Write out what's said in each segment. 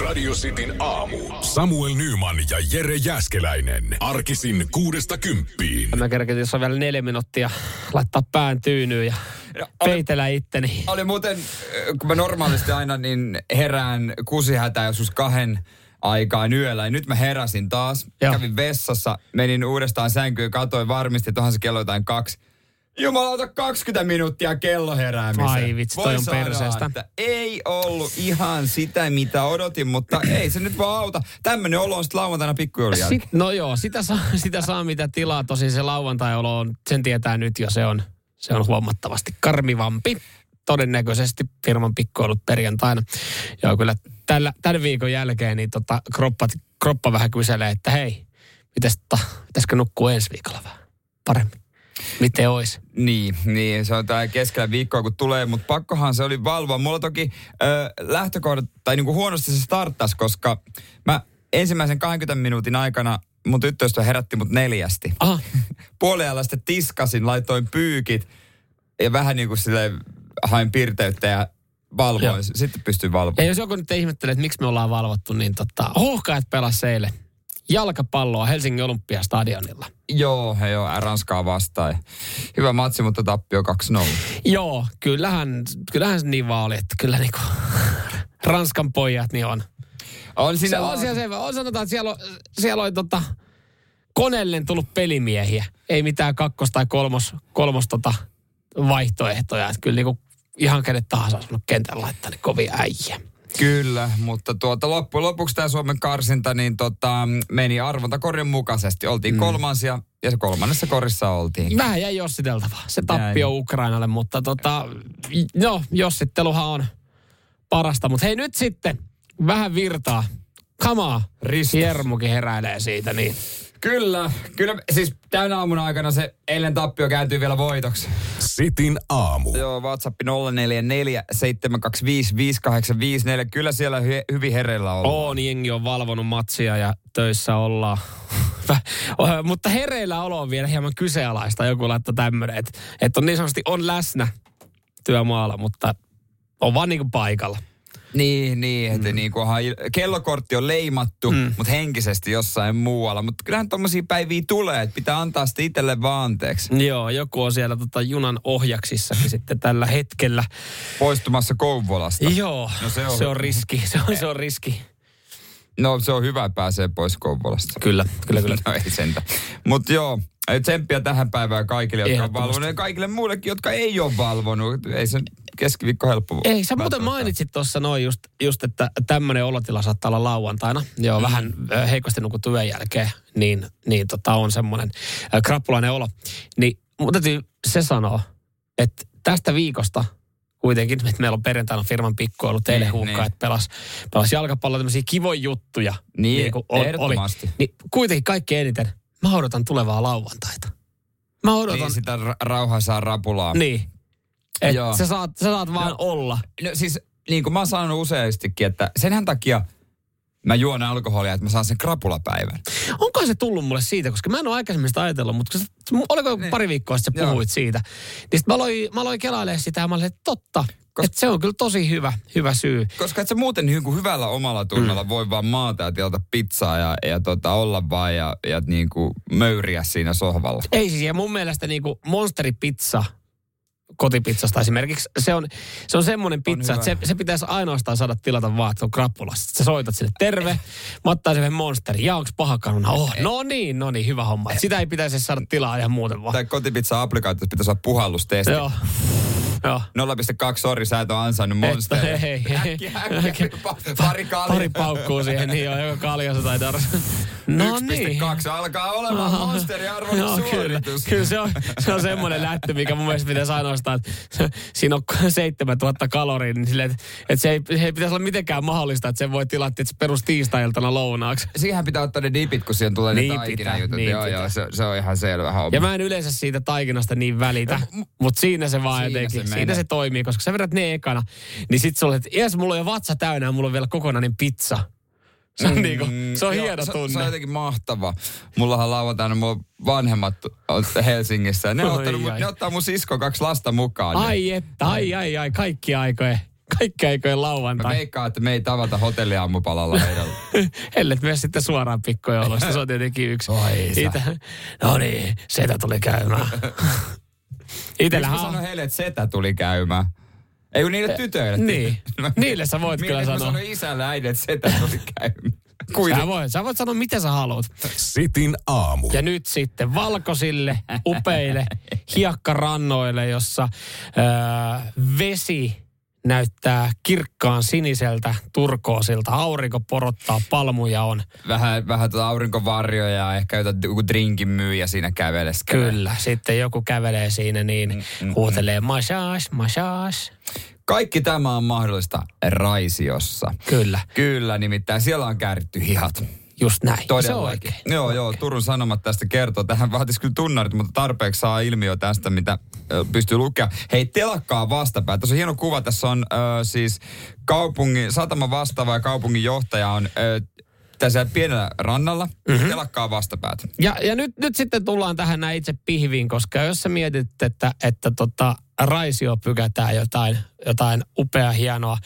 Radio Cityn aamu. Samuel Nyman ja Jere Jäskeläinen. Arkisin kuudesta kymppiin. Mä kerkesin, jos on vielä neljä minuuttia laittaa pään tyynyyn ja peitellä itteni. Oli muuten, kun mä normaalisti aina niin herään kusihätää joskus kahden aikaan yöllä. Ja nyt mä heräsin taas, Joo. kävin vessassa, menin uudestaan sänkyyn, katsoin varmisti, että onhan se kello jotain kaksi. Jumalauta 20 minuuttia kello heräämiseen. Ai vitsi, toi on sanoa, perseestä. että ei ollut ihan sitä, mitä odotin, mutta ei se nyt vaan auta. Tämmönen olo on sitten lauantaina pikkujoulun jälkeen. Sit, no joo, sitä saa, sitä saa mitä tilaa. Tosin se lauantai-olo on, sen tietää nyt jo, se on, se on huomattavasti karmivampi. Todennäköisesti firman pikkuilut perjantaina. Joo, kyllä tällä, tämän viikon jälkeen niin tota, kroppa, kroppa vähän kyselee, että hei, mitäs, pitäisikö nukkua ensi viikolla vähän paremmin? Miten olisi? Niin, niin, se on tää keskellä viikkoa kun tulee, mutta pakkohan se oli valvoa. Mulla toki ö, lähtökohdat, tai niinku huonosti se starttasi, koska mä ensimmäisen 20 minuutin aikana mun tyttöystävä herätti mut neljästi. Aha, Puoliajalla sitten tiskasin, laitoin pyykit ja vähän niin kuin sille hain pirteyttä ja valvoin. Joo. Sitten pystyin valvomaan. Ja jos joku nyt ihmettelee, että miksi me ollaan valvottu, niin tota, Hohkaat pelasi eilen jalkapalloa Helsingin Olympiastadionilla. Joo, he joo, Ranskaa vastaan. Hyvä matsi, mutta tappio 2-0. Joo, kyllähän, kyllähän se niin vaan oli, että kyllä niinku Ranskan pojat niin on. On Se siinä on siellä selvä. On sanotaan, että siellä on, siellä on tota, koneellen tullut pelimiehiä. Ei mitään kakkos- tai kolmos, kolmos tota, vaihtoehtoja. Että kyllä niinku ihan kenet tahansa olisi kentällä laittaa niin kovin äijä. Kyllä, mutta tuota, loppujen lopuksi tämä Suomen karsinta niin tota, meni arvontakorjan mukaisesti. Oltiin mm. kolmansia ja se kolmannessa korissa oltiin. Vähän jäi jossiteltavaa. Se tappio Jäi. Ukrainalle, mutta tota, no, jossitteluhan on parasta. Mutta hei nyt sitten vähän virtaa. Kamaa. Ristus. Jermukin heräilee siitä, niin Kyllä, kyllä. Siis tämän aamun aikana se eilen tappio kääntyy vielä voitoksi. Sitin aamu. Joo, WhatsApp 044 725 5854. Kyllä siellä hy- hyvin hereillä ollaan. on, jengi on valvonut matsia ja töissä ollaan. Mutta hereillä olo on vielä hieman kyseenalaista. Joku laittoi tämmöinen, että, että on niin sanotusti on läsnä työmaalla, mutta on vaan niinku paikalla. Niin, niin, että mm. niin kellokortti on leimattu, mm. mutta henkisesti jossain muualla. Mutta kyllähän tommosia päiviä tulee, että pitää antaa sitten itselle vaan anteeksi. Joo, joku on siellä tota junan ohjaksissakin sitten tällä hetkellä. Poistumassa Kouvolasta. Joo, No se on- se on riski. Se on, se on riski. No se on hyvä, pääsee pois Kouvolasta. Kyllä, kyllä, kyllä. No ei sentä. Mutta joo, tsemppiä tähän päivään kaikille, jotka on valvonut ja kaikille muillekin, jotka ei ole valvonut. Ei se keskiviikko helppo. Ei, sä muuten mainitsit tuossa noin just, just, että tämmöinen olotila saattaa olla lauantaina. Joo, mm. vähän ö, heikosti nukuttu yön jälkeen, niin, niin tota on semmoinen ö, krappulainen olo. Niin täytyy se sanoa, että tästä viikosta kuitenkin, että meillä on perjantaina firman pikkuilu teille Niin, huukka, niin. että pelas, pelas jalkapalloa, tämmöisiä kivoja juttuja. Niin, kuin on- ehdottomasti. Niin kuitenkin kaikkein eniten, mä odotan tulevaa lauantaita. Mä odotan, Niin sitä ra- rauhaisaa rapulaa. niin. Että Joo. sä saat, sä saat vaan No. olla. No siis, niin kuin mä oon sanonut useastikin, että senhän takia mä juon alkoholia, että mä saan sen krapulapäivän. Onko se tullut mulle siitä, koska mä en ole aikaisemmin sitä ajatellut, mutta oliko joku pari viikkoa sitten sä Niin. Joo. puhuit siitä. Niin sit mä aloin, mä aloin kelailemaan sitä ja mä olin, että totta. Kos- Että se on kyllä tosi hyvä, hyvä syy. Koska et sä muuten niin kuin hyvällä omalla tunnolla mm. voi vaan maata ja tilata pizzaa ja, ja tota, olla vaan ja, ja niin kuin möyriä siinä sohvalla. Ei siis, ja mun mielestä niinku monsteripizza kotipizzasta esimerkiksi, se on, se on semmoinen pizza, että se, se pitäisi ainoastaan saada tilata vaan, että se on krappulassa. Sitten sä soitat sille, terve, mä ottaisin yhden monsterin, ja onks paha kanuna? Oh, no niin, no niin, hyvä homma. Et Sitä ei pitäisi saada tilaa ihan muuten vaan. Tai kotipizza-applikaatiossa pitäisi olla puhallustesti. Joo. Joo. 0,2, sori, sä et ole ansainnut monsteria. hei, hei. Pa- pari kaljaa. Pari paukkuu siihen, niin on, joka kaljassa tai tarvitse. No niin. 1,2 alkaa olemaan monsterin arvoinen Joo, kyllä, suoritus. kyllä se, on, se on semmoinen lätty, mikä mun mielestä pitäisi ainoastaan, että siinä on 7000 kaloria, niin silleen, että, että se, ei, se ei pitäisi olla mitenkään mahdollista, että sen voi tilata että perus tiistai-iltana lounaaksi. Siihen pitää ottaa ne dipit, kun siihen tulee Niin ne taikinajutut. niin joo, pitää. joo, se, se, on ihan selvä homma. Ja mä en yleensä siitä taikinasta niin välitä, mutta siinä se vaan Siinä jotenkin, se siinä menee. se toimii, koska sä vedät ne ekana, niin sit sulle, että jes, mulla on jo vatsa täynnä ja mulla on vielä kokonainen pizza. Se on, mm, niinku, se on joo, hieno se, tunne. Se on jotenkin mahtava. Mullahan lauantaina mun vanhemmat on Helsingissä. Ja ne, on ottanut, mun- ai. ne ottaa mun sisko kaksi lasta mukaan. Ai että, ai ai ai, kaikki aikojen, Kaikki Mä lauantai. veikkaan, että me ei tavata hotelliaamupalalla heidän. Ellet myös sitten suoraan pikkujoulusta, se on tietenkin yksi. Oi no niin, setä tuli käymään. Mä on... sanoin heille, että setä tuli käymään? Ei kun niille tytöille. niin. Niille sä voit kyllä mä sanoa. sanoin isälle äidille, että setä tuli käymään? Sä voit, sä voit sanoa, mitä sä haluat. Sitin aamu. Ja nyt sitten valkoisille, upeille hiekkarannoille, jossa ää, vesi näyttää kirkkaan siniseltä turkoosilta. Aurinko porottaa, palmuja on. Vähän, vähän tuota aurinkovarjoja ja ehkä joku drinkin myyjä siinä käveleskelee. Kyllä. Sitten joku kävelee siinä niin huutelee massage, massage. Kaikki tämä on mahdollista Raisiossa. Kyllä, Kyllä, nimittäin siellä on kääritty hihat. Just näin. Se on Todellakin. oikein. Joo, joo, Turun Sanomat tästä kertoo. Tähän vaatisi kyllä tunnarit, mutta tarpeeksi saa ilmiö tästä, mitä pystyy lukea. Hei, telakkaa vastapää. Tässä on hieno kuva. Tässä on ö, siis kaupungin, satama vastaava ja kaupungin johtaja on ö, tässä pienellä rannalla. Mm-hmm. Telakkaa vastapäät. Ja, ja nyt, nyt sitten tullaan tähän näin itse pihviin, koska jos sä mietit, että, että tota, Raisio pykätään jotain, jotain upea, hienoa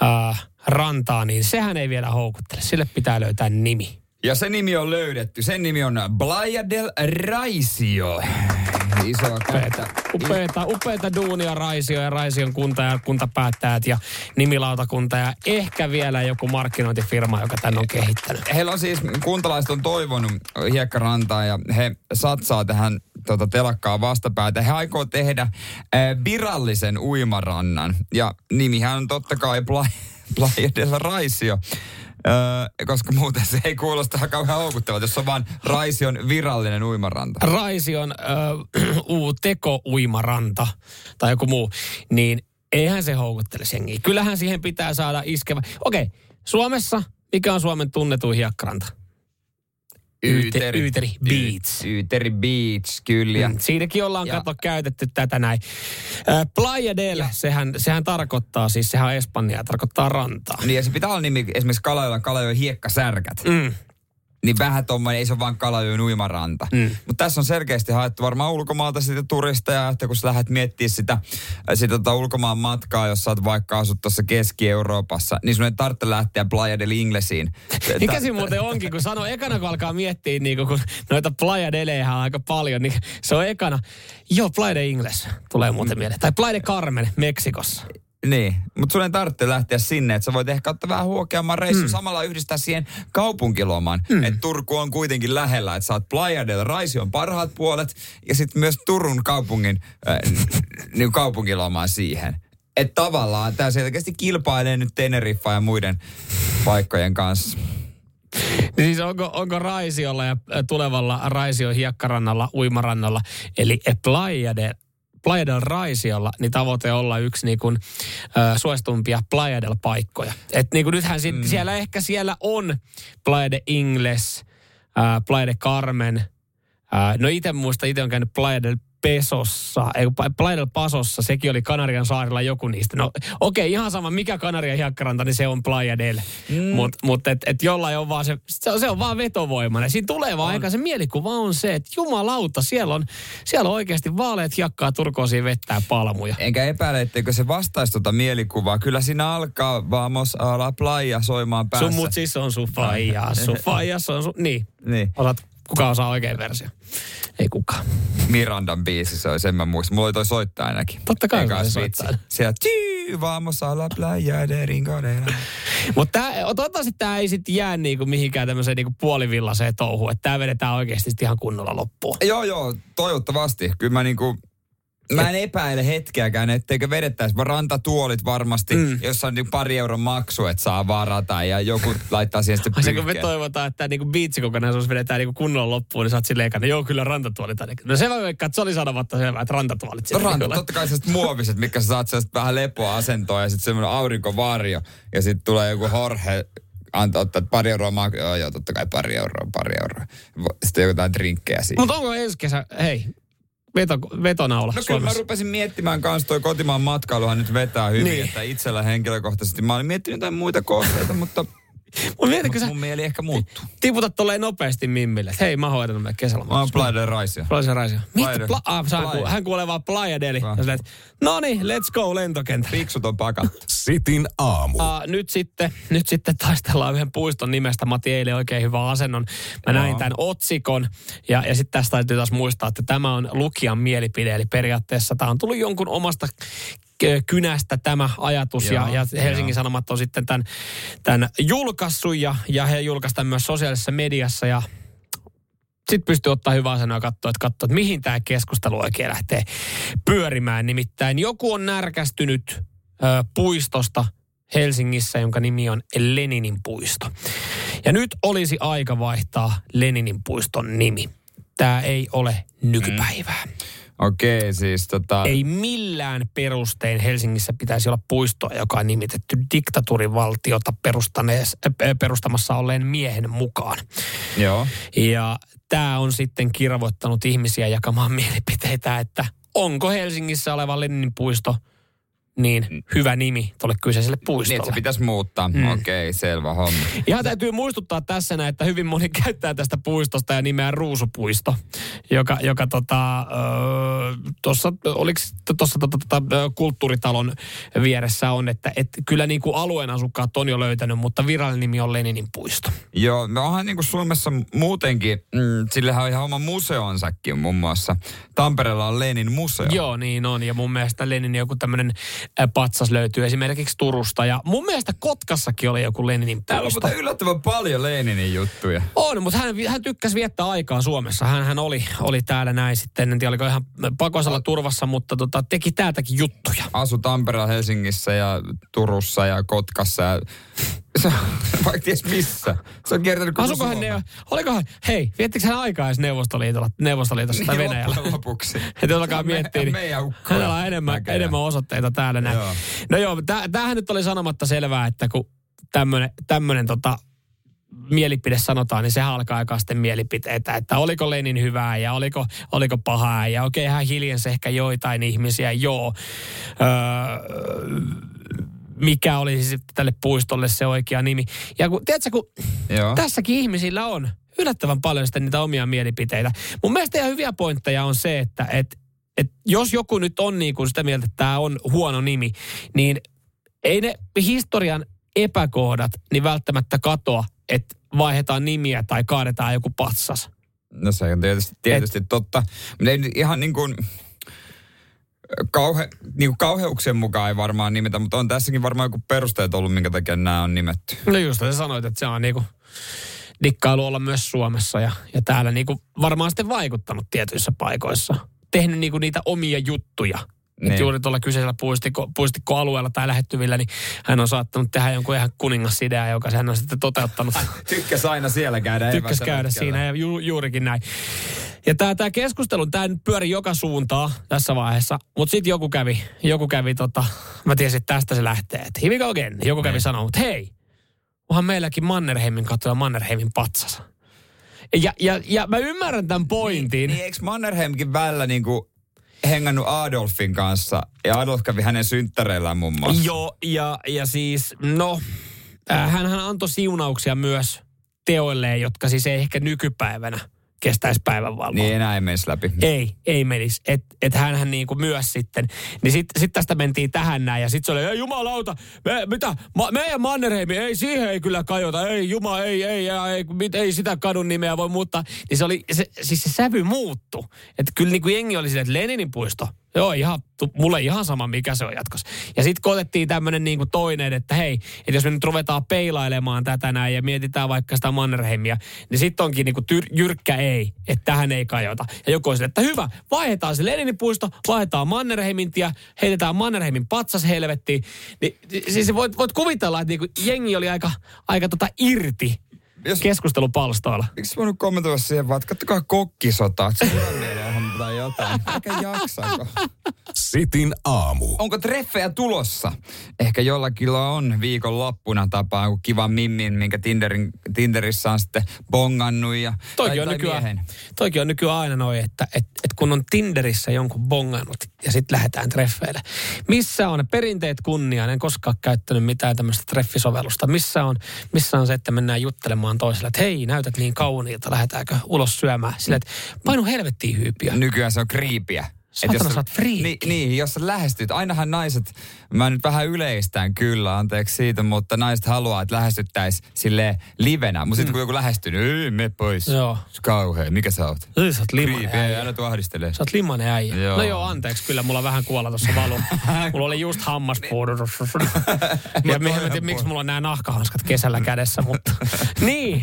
ää, rantaa, niin sehän ei vielä houkuttele. Sille pitää löytää nimi. Ja se nimi on löydetty. Sen nimi on Playa del Raisio. Isoa Upeeta, upeeta, upeeta duunia Raisio ja Raision kunta ja kuntapäättäjät ja nimilautakunta ja ehkä vielä joku markkinointifirma, joka tänne on kehittänyt. Heillä on siis, kuntalaiset on toivonut hiekkarantaa ja he satsaa tähän tota, telakkaa vastapäätä. He aikoo tehdä äh, virallisen uimarannan ja nimihän on totta kai Playa, Playa del Raisio. Öö, koska muuten se ei kuulosta kauhean houkuttelevalta, jos on vaan Raision virallinen uimaranta. Raision uu teko-uimaranta tai joku muu, niin eihän se houkuttele jengiä. Kyllähän siihen pitää saada iskevä. Okei, Suomessa, mikä on Suomen tunnetuin hiekkaranta? Yyte- Yyteri Beach. Yyteri Beach, kyllä. Mm, siinäkin ollaan Ja- kato käytetty tätä näin. Äh, Playa del, sehän, sehän tarkoittaa, siis sehän on Espanjaa, tarkoittaa rantaa. Niin ja se pitää olla nimi esimerkiksi Kalajoella Kalajoen hiekkasärkät. Mm. Niin vähän tommonen, ei se ole vaan Kalajoen uimaranta. Mm. Mutta tässä on selkeästi haettu varmaan ulkomaalta sitten turisteja, että kun sä lähdet miettimään sitä, sitä tota ulkomaan matkaa, jos sä oot vaikka asut tuossa Keski-Euroopassa, niin sun ei tarvitse lähteä Playa del Inglesiin. Mikä siinä muuten onkin, kun sanoo ekana, kun alkaa miettiä, niin kun noita Playa Delejä on aika paljon, niin se on ekana, joo, Playa de Ingles tulee muuten mieleen. Tai Playa de Carmen Meksikossa. Niin, mutta sun ei tarvitse lähteä sinne, että sä voit ehkä ottaa vähän huokeamman reissun, mm. samalla yhdistää siihen kaupunkiloman. Mm. Että Turku on kuitenkin lähellä, että saat Playa del Raision parhaat puolet ja sitten myös Turun kaupungin äh, niin kaupunkilomaan siihen. Että tavallaan tämä selkeästi kilpailee nyt Teneriffa ja muiden paikkojen kanssa. Niin siis onko, onko Raisiolla ja tulevalla Raision hiekkarannalla, uimarannalla, eli Playa de Playa del Raisiolla, niin tavoite olla yksi niin kuin, ö, suositumpia Playa del paikkoja. Et niin kuin nythän sit, mm. siellä ehkä siellä on Playa de Ingles, äh, Playa de Carmen. Äh, no itse muista, itse on käynyt Playa del Pesossa, ei Playa del Pasossa, sekin oli Kanarian saarilla joku niistä. No okei, okay, ihan sama mikä Kanarian hiekkaranta, niin se on Playa del. Mm. Mutta mut, et, et jollain on vaan se, se on, se on vaan vetovoimainen. Siinä tulee vaan aika se mielikuva on se, että jumalauta, siellä on, siellä on oikeasti vaaleat hiekkaa turkoosia vettää palmuja. Enkä epäile, etteikö se vastaisi tuota mielikuvaa. Kyllä siinä alkaa Vamos a la playa soimaan päässä. Sun mutsis on sun faija, sun faijas on sun... Niin. Niin. Osaat, kuka osaa oikein versio? Ei kukaan. Mirandan biisi, se oli sen mä muistan. Mulla oli toi soittaa ainakin. Totta kai Ekas se soittaa. Siellä, tyyy, vamos a la playa de Rinconera. Mutta toivottavasti tämä ei sitten jää niinku mihinkään tämmöiseen niinku puolivillaiseen touhuun. Että tämä vedetään oikeasti ihan kunnolla loppuun. joo, joo, toivottavasti. Kyllä mä niinku, Mä en epäile hetkeäkään, etteikö vedettäisi. Vaan Rantatuolit varmasti, mm. jossa on niinku pari euron maksu, että saa varata ja joku laittaa siihen sitten se kun me toivotaan, että niinku biitsikokonaisuus vedetään niinku kunnolla loppuun, niin sä oot silleen, että joo kyllä rantatuolit ainakin. No se mä veikkaan, että se oli sanomatta selvää, että rantatuolit siellä. Ranta, kyllä. totta kai sellaiset muoviset, mitkä sä saat vähän lepoa asentoa ja sitten semmoinen aurinkovarjo. Ja sitten tulee joku Jorge antaa ottaa pari euroa mak- joo, joo, totta kai pari euroa, pari euroa. Sitten jotain drinkkejä siihen. Mutta onko ensi kesä, hei, veto, vetonaula No kyllä mä rupesin miettimään kanssa, toi kotimaan matkailuhan nyt vetää hyvin, niin. että itsellä henkilökohtaisesti mä olin miettinyt jotain muita kohteita, mutta Mun Mut sä mun mieli ehkä muuttuu. tiputat tolleen nopeasti Mimmille, hei mä hoidan me kesällä. Mä oon Playa del Raisia. Playa Raisia. Playa- Pla- ah, Playa. hän kuulee vaan Playa Deli. Ah. No niin, let's go lentokenttä. Piksut on pakattu. Sitin aamu. Uh, nyt, sitten, nyt sitten taistellaan yhden puiston nimestä. Mä otin eilen oikein hyvän asennon. Mä näin tämän otsikon. Ja, ja sitten tästä täytyy taas muistaa, että tämä on lukijan mielipide. Eli periaatteessa tämä on tullut jonkun omasta kynästä tämä ajatus. Joo, ja, ja Helsingin joo. Sanomat on sitten tämän, tämän julkaissut. Ja, ja he julkaistaan myös sosiaalisessa mediassa. Ja sitten pystyy ottaa hyvää sanoa ja katsoa, että, katsoa, että mihin tämä keskustelu oikein lähtee pyörimään. Nimittäin joku on närkästynyt ö, puistosta Helsingissä, jonka nimi on Leninin puisto. Ja nyt olisi aika vaihtaa Leninin puiston nimi. Tämä ei ole nykypäivää. Mm. Okei, siis tota... Ei millään perustein Helsingissä pitäisi olla puistoa, joka on nimitetty diktatuurivaltiota äh, perustamassa olleen miehen mukaan. Joo. Ja tämä on sitten kirvoittanut ihmisiä jakamaan mielipiteitä, että onko Helsingissä oleva Leninin puisto niin hyvä nimi tuolle kyseiselle Niin, puistolle. että se pitäisi muuttaa. Mm. Okei, selvä homma. Ihan täytyy muistuttaa tässä näin, että hyvin moni käyttää tästä puistosta ja nimeä Ruusupuisto, joka, joka tota, tuossa, oliko tuossa tota, tota, kulttuuritalon vieressä on, että et, kyllä niin kuin alueen asukkaat on jo löytänyt, mutta virallinen nimi on Leninin puisto. Joo, me onhan niin kuin Suomessa muutenkin, mm, sillähän on ihan oma museonsakin muun muassa. Tampereella on Lenin museo. Joo, niin on. Ja mun mielestä Leninin joku tämmöinen patsas löytyy esimerkiksi Turusta. Ja mun mielestä Kotkassakin oli joku Leninin Täällä on puisto. muuten yllättävän paljon Leninin juttuja. On, mutta hän, hän tykkäsi viettää aikaa Suomessa. Hän, hän oli, oli täällä näin sitten, en tiedä oliko ihan pakoisella turvassa, mutta tota, teki täältäkin juttuja. Asu Tampereella, Helsingissä ja Turussa ja Kotkassa ja se vaikka ties missä. Se on kiertänyt koko Asukohan Suomen. ne, olikohan, hei, viettikö hän aikaa edes Neuvostoliitolla, Neuvostoliitossa tai Niin, Venäjällä? loppujen lopuksi. Että jos alkaa miettiä, niin meidän hänellä on enemmän, näköjään. enemmän osoitteita täällä näin. Joo. No joo, tämähän nyt oli sanomatta selvää, että kun tämmöinen tämmönen tota, mielipide sanotaan, niin sehän alkaa aikaa sitten mielipiteitä, että oliko Lenin hyvää ja oliko, oliko pahaa ja okei, hän hiljensi ehkä joitain ihmisiä, joo. Öö, mikä olisi sitten tälle puistolle se oikea nimi. Ja kun, tiedätkö, kun Joo. tässäkin ihmisillä on yllättävän paljon sitten niitä omia mielipiteitä. Mun mielestä ihan hyviä pointteja on se, että et, et jos joku nyt on niin kuin sitä mieltä, että tämä on huono nimi, niin ei ne historian epäkohdat niin välttämättä katoa, että vaihdetaan nimiä tai kaadetaan joku patsas. No se on tietysti, tietysti totta. Mutta ei ihan niin kuin, kauhe, niin kuin kauheuksien mukaan ei varmaan nimetä, mutta on tässäkin varmaan joku perusteet ollut, minkä takia nämä on nimetty. No just sä sanoit, että se on niinku dikkailu olla myös Suomessa ja, ja täällä niinku varmaan sitten vaikuttanut tietyissä paikoissa. Tehnyt niinku niitä omia juttuja. Niin. Niin. Juuri tuolla kyseisellä puistikko, puistikkoalueella tai lähettyvillä, niin hän on saattanut tehdä jonkun ihan kuningasidea, joka hän on sitten toteuttanut. Tykkäs aina siellä käydä. Tykkäs käydä retkellä. siinä ja ju, juurikin näin. Ja tämä tää keskustelu, tämä nyt pyöri joka suuntaan tässä vaiheessa, mutta sitten joku kävi, joku kävi tota, mä tiesin, että tästä se lähtee, että here we go again. Joku kävi Niin. sanoa, mutta hei, onhan meilläkin Mannerheimin katu ja Mannerheimin patsas. Ja, ja, ja mä ymmärrän tämän pointin. Niin, niin eikö Mannerheimkin välillä niinku hengannut Adolfin kanssa ja Adolf kävi hänen synttäreillään muun muassa. Joo, ja, ja siis, no, äh, hänhän antoi siunauksia myös teoilleen, jotka siis ei ehkä nykypäivänä kestäisi päivänvaloa. Niin enää ei menisi läpi. Ei, ei menisi. Että et hänhän niinku myös sitten. Niin sitten sit tästä mentiin tähän näin. Ja sitten se oli, ei jumalauta, me, mitä, ma, meidän Mannerheimi, ei siihen ei kyllä kajota. Ei juma, ei, ei, ei, ei, mit, ei sitä kadun nimeä voi muuttaa. Niin se oli, se, siis se sävy muuttu. Että kyllä niinku jengi oli silleen, että Leninin puisto, Joo, ihan, mulle ihan sama, mikä se on jatkossa. Ja sitten kun otettiin tämmöinen niinku toinen, että hei, että jos me nyt ruvetaan peilailemaan tätä näin ja mietitään vaikka sitä Mannerheimia, niin sitten onkin niinku tyr- jyrkkä ei, että tähän ei kajota. Ja joku on sille, että hyvä, vaihdetaan se Leninin puisto, vaihdetaan Mannerheimin tie, heitetään Mannerheimin patsas helvettiin. Niin, siis voit, voit kuvitella, että niinku jengi oli aika, aika tota irti Jos- keskustelupalstoilla. Miksi voinut kommentoida siihen vaan, että kattokaa kokkisota, se jotain. Mikä jaksako? Sitin aamu. Onko treffejä tulossa? Ehkä jollakin on viikon loppuna tapaa kuin kiva mimmin, minkä Tinderin, Tinderissä on sitten bongannut. Ja, Toikin tai, on, tai nykyään, miehen. toikin on nykyään aina noin, että et, et kun on Tinderissä jonkun bongannut ja sitten lähdetään treffeille. Missä on perinteet kunniaan? En koskaan käyttänyt mitään tämmöistä treffisovellusta. Missä on, missä on se, että mennään juttelemaan toiselle, että hei, näytät niin kauniilta, lähdetäänkö ulos syömään? Sillä, että painu helvettiin hyypiä. Nykyään se on kriipiä. Satana, jos sä. Niin, niin, jos sä lähestyt. Ainahan naiset, mä nyt vähän yleistän kyllä, anteeksi siitä, mutta naiset haluaa, että lähestyttäis sille livenä. Mutta sitten kun joku lähestyy, niin ei, me pois. Mm. Joo. Kauhea, mikä sä oot? Ei, sä oot limanen äijä. älä tuu ahdistele. Sä oot limanen äijä. Joo. No joo, anteeksi, kyllä mulla vähän kuolla tuossa valu. mulla oli just hammaspuudu. ja mä en tiedä, miksi mulla on nämä nahkahanskat kesällä kädessä, mutta... niin.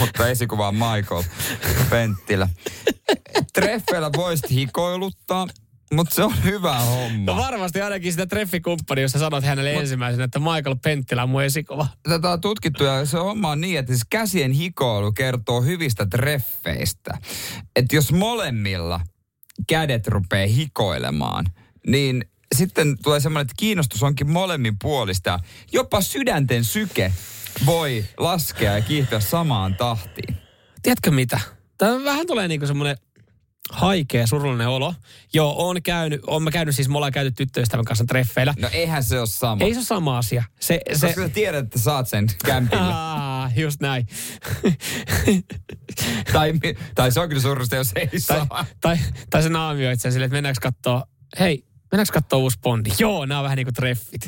mutta esikuva on Michael Penttilä. Treffeillä voisit hikoiluttaa, mutta se on hyvä homma. No varmasti ainakin sitä treffikumppani, jos sä sanot hänelle ensimmäisenä, että Michael Penttilä on mun esikova. Tätä on tutkittu ja se homma on niin, että siis käsien hikoilu kertoo hyvistä treffeistä. Että jos molemmilla kädet rupeaa hikoilemaan, niin sitten tulee semmoinen, että kiinnostus onkin molemmin puolista. Jopa sydänten syke voi laskea ja kiihtyä samaan tahtiin. Tiedätkö mitä? Tämä vähän tulee niinku semmoinen haikea, surullinen olo. Joo, on käynyt, on mä käynyt siis, me ollaan käyty tyttöystävän kanssa treffeillä. No eihän se ole sama. Ei se ole sama asia. Se, se, Koska sä tiedät, että saat sen kämpille. Ah, just näin. tai, tai se on kyllä surullista, jos ei tai, saa. tai, tai se naamioi itse silleen, että mennäänkö kattoo, hei, mennäänkö kattoo uusi Bondi? Joo, nämä on vähän niin kuin treffit.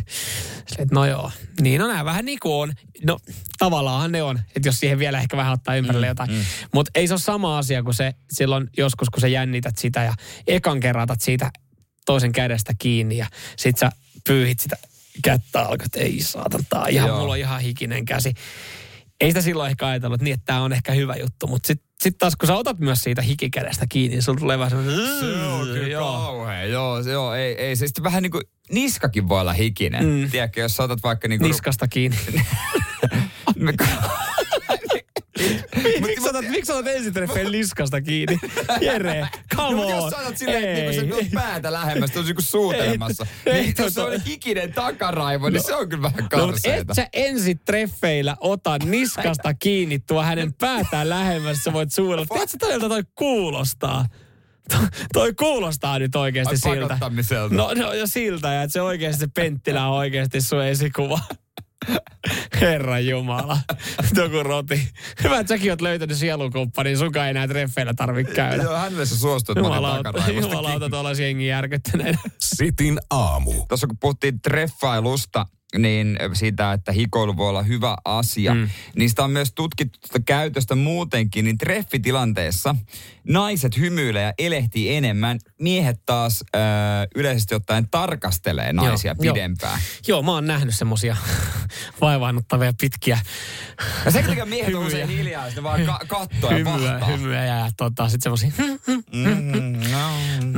Että no joo, niin no nämä vähän niin kuin on. No tavallaan ne on, että jos siihen vielä ehkä vähän ottaa ympärille jotain. Mm. Mutta ei se ole sama asia kuin se silloin joskus, kun sä jännität sitä ja ekan kerran otat siitä toisen kädestä kiinni ja sit sä pyyhit sitä kättä alkaa, että ei saatan, tää on ihan, Joo. mulla on ihan hikinen käsi. Ei sitä silloin ehkä ajatellut niin, että tämä on ehkä hyvä juttu, mutta sitten sit taas kun sä otat myös siitä hikikädestä kiinni, niin sulla tulee vähän semmoinen... Se on kyllä Joo. kauhea. Joo, joo ei, ei, se sitten vähän niin kuin niskakin voi olla hikinen. Mm. Tiedätkö, jos sä otat vaikka niin kuin... Niskasta kiinni. miksi, sä otat, miksi otat ensitreffeen niskasta kiinni? Jere, come No, mutta on. jos sä otat silleen, että niin sä tuot päätä lähemmäs, tuossa niin suutelemassa. Ei, niin, ei, jos se on hikinen takaraivo, niin se on kyllä vähän No, mutta et sä ensi treffeillä ota niskasta kiinni tuo hänen päätään lähemmäs, sä voit suudella. Tiedätkö toilta toi kuulostaa? To, toi kuulostaa nyt oikeasti siltä. No, no ja siltä, ja että se oikeasti se Penttilä on oikeasti sun esikuva. Herran Jumala. Joku roti. Hyvä, että säkin oot löytänyt sielukumppanin. Sunkaan ei enää treffeillä tarvitse käydä. Joo, hänelle se suostuu, että mä Jumalauta, takaraivosta jumalauta kiinni. tuolla jengi järkyttäneen. Sitin aamu. Tuossa kun puhuttiin treffailusta, niin siitä, että hikoilu voi olla hyvä asia. Mm. Sitä on myös tutkittu käytöstä muutenkin, niin treffitilanteessa naiset hymyilee ja elehtii enemmän. Miehet taas ö, yleisesti ottaen tarkastelee naisia Joo, pidempään. Joo, mä oon nähnyt semmosia vaivaannuttavia pitkiä Ja sen takia miehet on Hymyjä. usein hiljaa, sitten vaan ka- kattoo ja hymyä, vahtaa. hymyä ja tota, sit semmosia, Mm, no.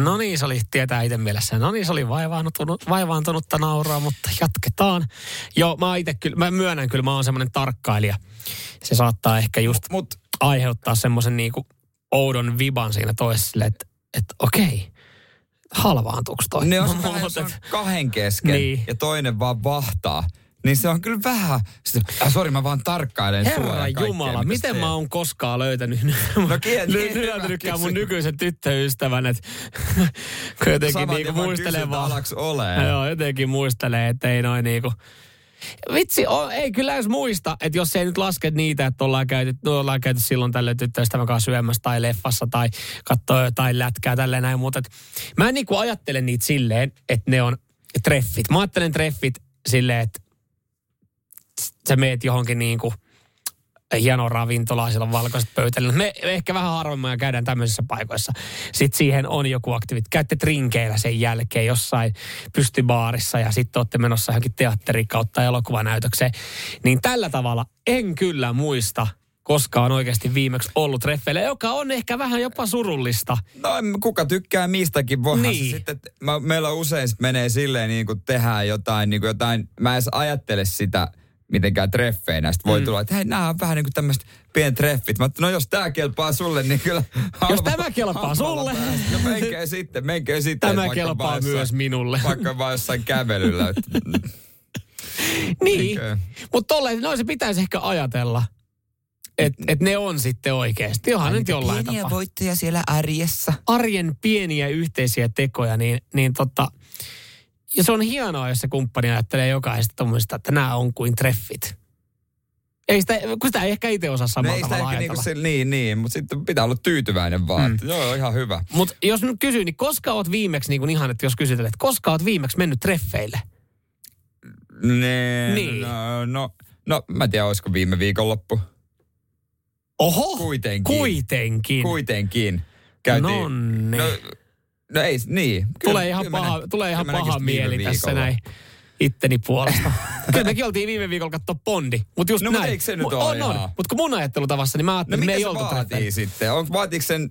no niin, se oli, tietää itse mielessä, no niin, se oli vaivaantunut, vaivaantunutta nauraa, mutta jatketaan. Joo, mä itse kyllä, mä myönnän kyllä, mä oon semmoinen tarkkailija. Se saattaa ehkä just Mut aiheuttaa semmoisen niinku oudon viban siinä toiselle, että et, okei, halvaantuuko toi? ne on, jos on kahden kesken Niin. ja toinen vaan vahtaa. Niin se on kyllä vähän... Sitten, äh, sori, mä vaan tarkkailen Herra Jumala, miten teet. mä oon koskaan löytänyt No kie- niin, löytänytkään mun nykyisen tyttöystävän, että kun jotenkin Saman niinku muistelee vaan. olee. Joo, jotenkin muistelee, että ei noin niinku... Vitsi, o, ei kyllä edes muista, että jos ei nyt laske niitä, että ollaan käyty, no, ollaan käyty silloin tälle tyttöystävän kanssa syömässä tai leffassa tai katsoo jotain lätkää tälleen näin, mutta et, mä en niinku ajattele niitä silleen, että ne on treffit. Mä ajattelen treffit silleen, että sä meet johonkin niinku hieno ravintola, siellä on valkoiset pöytällä. Me ehkä vähän harvemmin käydään tämmöisissä paikoissa. Sitten siihen on joku aktiviteetti. Käytte trinkeillä sen jälkeen jossain pystybaarissa ja sitten olette menossa johonkin teatteri kautta elokuvanäytökseen. Niin tällä tavalla en kyllä muista, koska on oikeasti viimeksi ollut treffeillä, joka on ehkä vähän jopa surullista. No kuka tykkää mistäkin, voihan Niin. se sitten, mä, meillä usein menee silleen niin kuin tehdään jotain, niin kuin jotain, mä edes ajattele sitä, mitenkään treffeinä. Sitten voi mm. tulla, että hei, nämä on vähän niin kuin tämmöiset pienet treffit. Mä että no jos tämä kelpaa sulle, niin kyllä... Halva, jos tämä kelpaa sulle. No menkää sitten, menkää sitten. Tämä kelpaa myös jossain, minulle. Vaikka vaan jossain kävelyllä. niin, mutta tolleen, no se pitäisi ehkä ajatella. Että et ne on sitten oikeasti. Onhan nyt jollain pieniä tapa. voittoja siellä arjessa. Arjen pieniä yhteisiä tekoja, niin, niin tota, ja se on hienoa, jos se kumppani ajattelee jokaista tuommoista, että nämä on kuin treffit. Ei sitä, kun sitä ei ehkä itse osaa samalla no tavalla ehkä niinku se, niin, niin, mutta sitten pitää olla tyytyväinen vaan. Mm. Että, joo, ihan hyvä. Mutta jos nyt kysyy, niin koska oot viimeksi, niin kuin ihan, että jos kysytelet, koska oot viimeksi mennyt treffeille? Nee, niin. No, no, no, mä en tiedä, olisiko viime viikonloppu. Oho, kuitenkin. Kuitenkin. Kuitenkin. Käytiin, Nonni. No, no ei, niin. Kyllä, tulee ihan kyllä paha, mä, tulee ihan paha mieli tässä näin itteni puolesta. Kyllä mekin oltiin viime viikolla katsoa Bondi. Mut just no, näin. eikö se nyt ole on, on. Mutta kun mun ajattelutavassa, niin mä ajattelin, no, että me ei oltu vaatii sitten? On, vaatiiko sen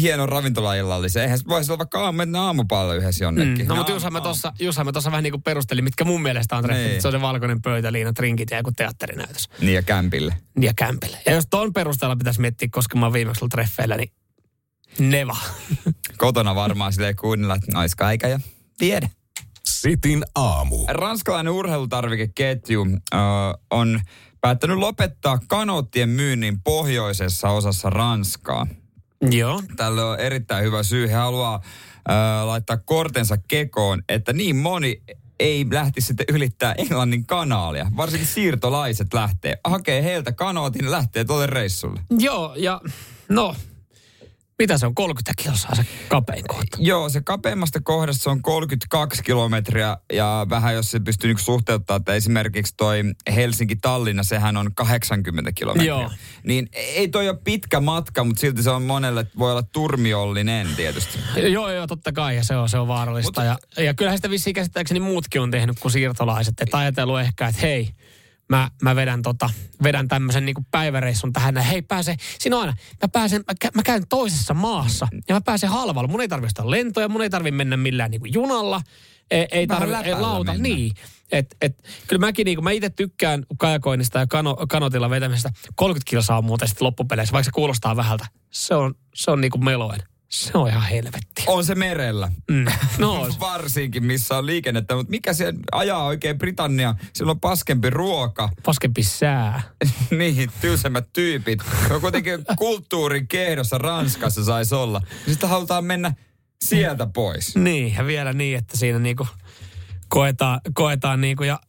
hienon ravintolaillallisen. Eihän se voisi olla vaikka aamu, mennä aamupallo yhdessä jonnekin. Mm, no, no mutta Jussahan mä tuossa tossa vähän niin kuin perustelin, mitkä mun mielestä on treffit. Niin. Se on se valkoinen pöytä, liina, trinkit ja joku teatterinäytös. Niin ja kämpille. Niin ja kämpille. Ja jos ton perusteella pitäisi miettiä, koska mä oon viimeksi ollut treffeillä, niin neva. Kotona varmaan silleen kuunnella, että naiskaika ja tiedä. Sitin aamu. Ranskalainen urheilutarvikeketju äh, on päättänyt lopettaa kanoottien myynnin pohjoisessa osassa Ranskaa. Joo. Tällä on erittäin hyvä syy. He haluaa äh, laittaa kortensa kekoon, että niin moni ei lähtisi sitten ylittää Englannin kanaalia. Varsinkin siirtolaiset lähtee. Hakee heiltä kanootin lähtee tuolle reissulle. Joo, ja no, mitä se on, 30 kilsaa se kapein kohta? Joo, se kapeimmasta kohdasta on 32 kilometriä ja vähän jos se pystyy niinku suhteuttaa, että esimerkiksi toi Helsinki-Tallinna, sehän on 80 kilometriä. Joo. Niin ei toi ole pitkä matka, mutta silti se on monelle, voi olla turmiollinen tietysti. Joo, joo, totta kai ja se on, se on vaarallista. Mutta, ja, ja kyllähän sitä vissiin käsittääkseni muutkin on tehnyt kuin siirtolaiset. Että ajatellut ehkä, että hei, mä, mä vedän, tota, vedän tämmöisen niin päiväreissun tähän. Hei pääse, siinä on aina, mä, pääsen, mä, mä käyn toisessa maassa ja mä pääsen halvalla. Mun ei tarvitse lentoja, mun ei tarvitse mennä millään niin junalla. Ei, ei tarvitse lauta. Mennä. Niin. Et, et, kyllä mäkin, niin mä itse tykkään kajakoinnista ja kano, kanotilla vetämisestä. 30 kilsaa on muuten sitten loppupeleissä, vaikka se kuulostaa vähältä. Se on, se on niin kuin meloen. Se on ihan helvetti. On se merellä. Mm. No. Varsinkin, missä on liikennettä. Mutta mikä se ajaa oikein Britannia? Siellä on paskempi ruoka. Paskempi sää. niin, tylsemmät tyypit. No kuitenkin kulttuurin kehdossa Ranskassa saisi olla. Sitten halutaan mennä sieltä pois. Niin, ja vielä niin, että siinä niinku koetaan, koetaan niinku ja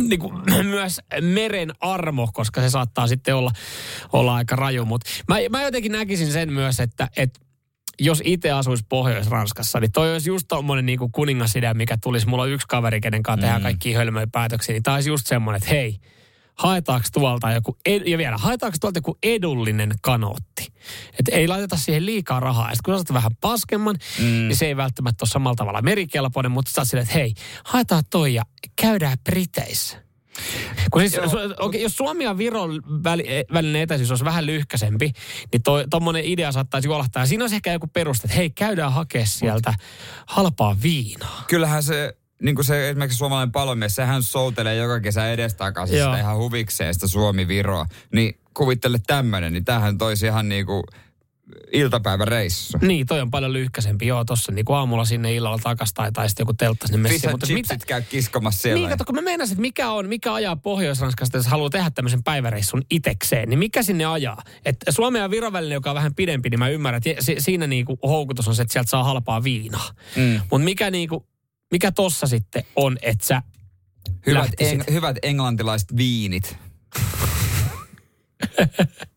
niin kuin, myös meren armo, koska se saattaa sitten olla, olla aika raju. Mutta mä, mä jotenkin näkisin sen myös, että, että jos itse asuisi Pohjois-Ranskassa, niin toi olisi just tommonen niinku kuningasidea, mikä tulisi. Mulla on yksi kaveri, kenen kanssa mm. tehdään kaikki hölmöjä päätöksiä, niin tämä olisi just semmoinen, että hei, haetaanko tuolta joku, ed- ja vielä, haetaanko tuolta joku edullinen kanootti. Että ei laiteta siihen liikaa rahaa. Ja kun sä vähän paskemman, mm. niin se ei välttämättä ole samalla tavalla merikelpoinen, mutta sä silleen, että hei, haetaan toi ja käydään Briteissä. Kun siis, Joo, okay, jos Suomi ja Viron väli, välinen etäisyys olisi vähän lyhkäsempi, niin tuommoinen idea saattaisi juolahtaa. Siinä olisi ehkä joku peruste, että hei, käydään hakea sieltä halpaa viinaa. Kyllähän se niin kuin se esimerkiksi suomalainen palomies, sehän soutelee joka kesä edestakaisin sitä ihan huvikseen sitä Suomi-Viroa. Niin kuvittele tämmöinen, niin tämähän toisi ihan niin kuin iltapäiväreissu. Niin, toi on paljon lyhkäisempi. Joo, tossa niin kuin aamulla sinne illalla takas tai, tai sitten joku teltta sinne messiin. Mutta mitä... käy kiskomassa siellä. Niin, kato, kun mä meinasin, että mikä, on, mikä ajaa Pohjois-Ranskasta, jos haluaa tehdä tämmöisen päiväreissun itekseen, niin mikä sinne ajaa? Että Suomen ja Viron välinen, joka on vähän pidempi, niin mä ymmärrän, että siinä niin kuin houkutus on se, että sieltä saa halpaa viinaa. Mm. Mutta mikä niin kuin, mikä tossa sitten on, että sä Hyvät, en, hyvät englantilaiset viinit.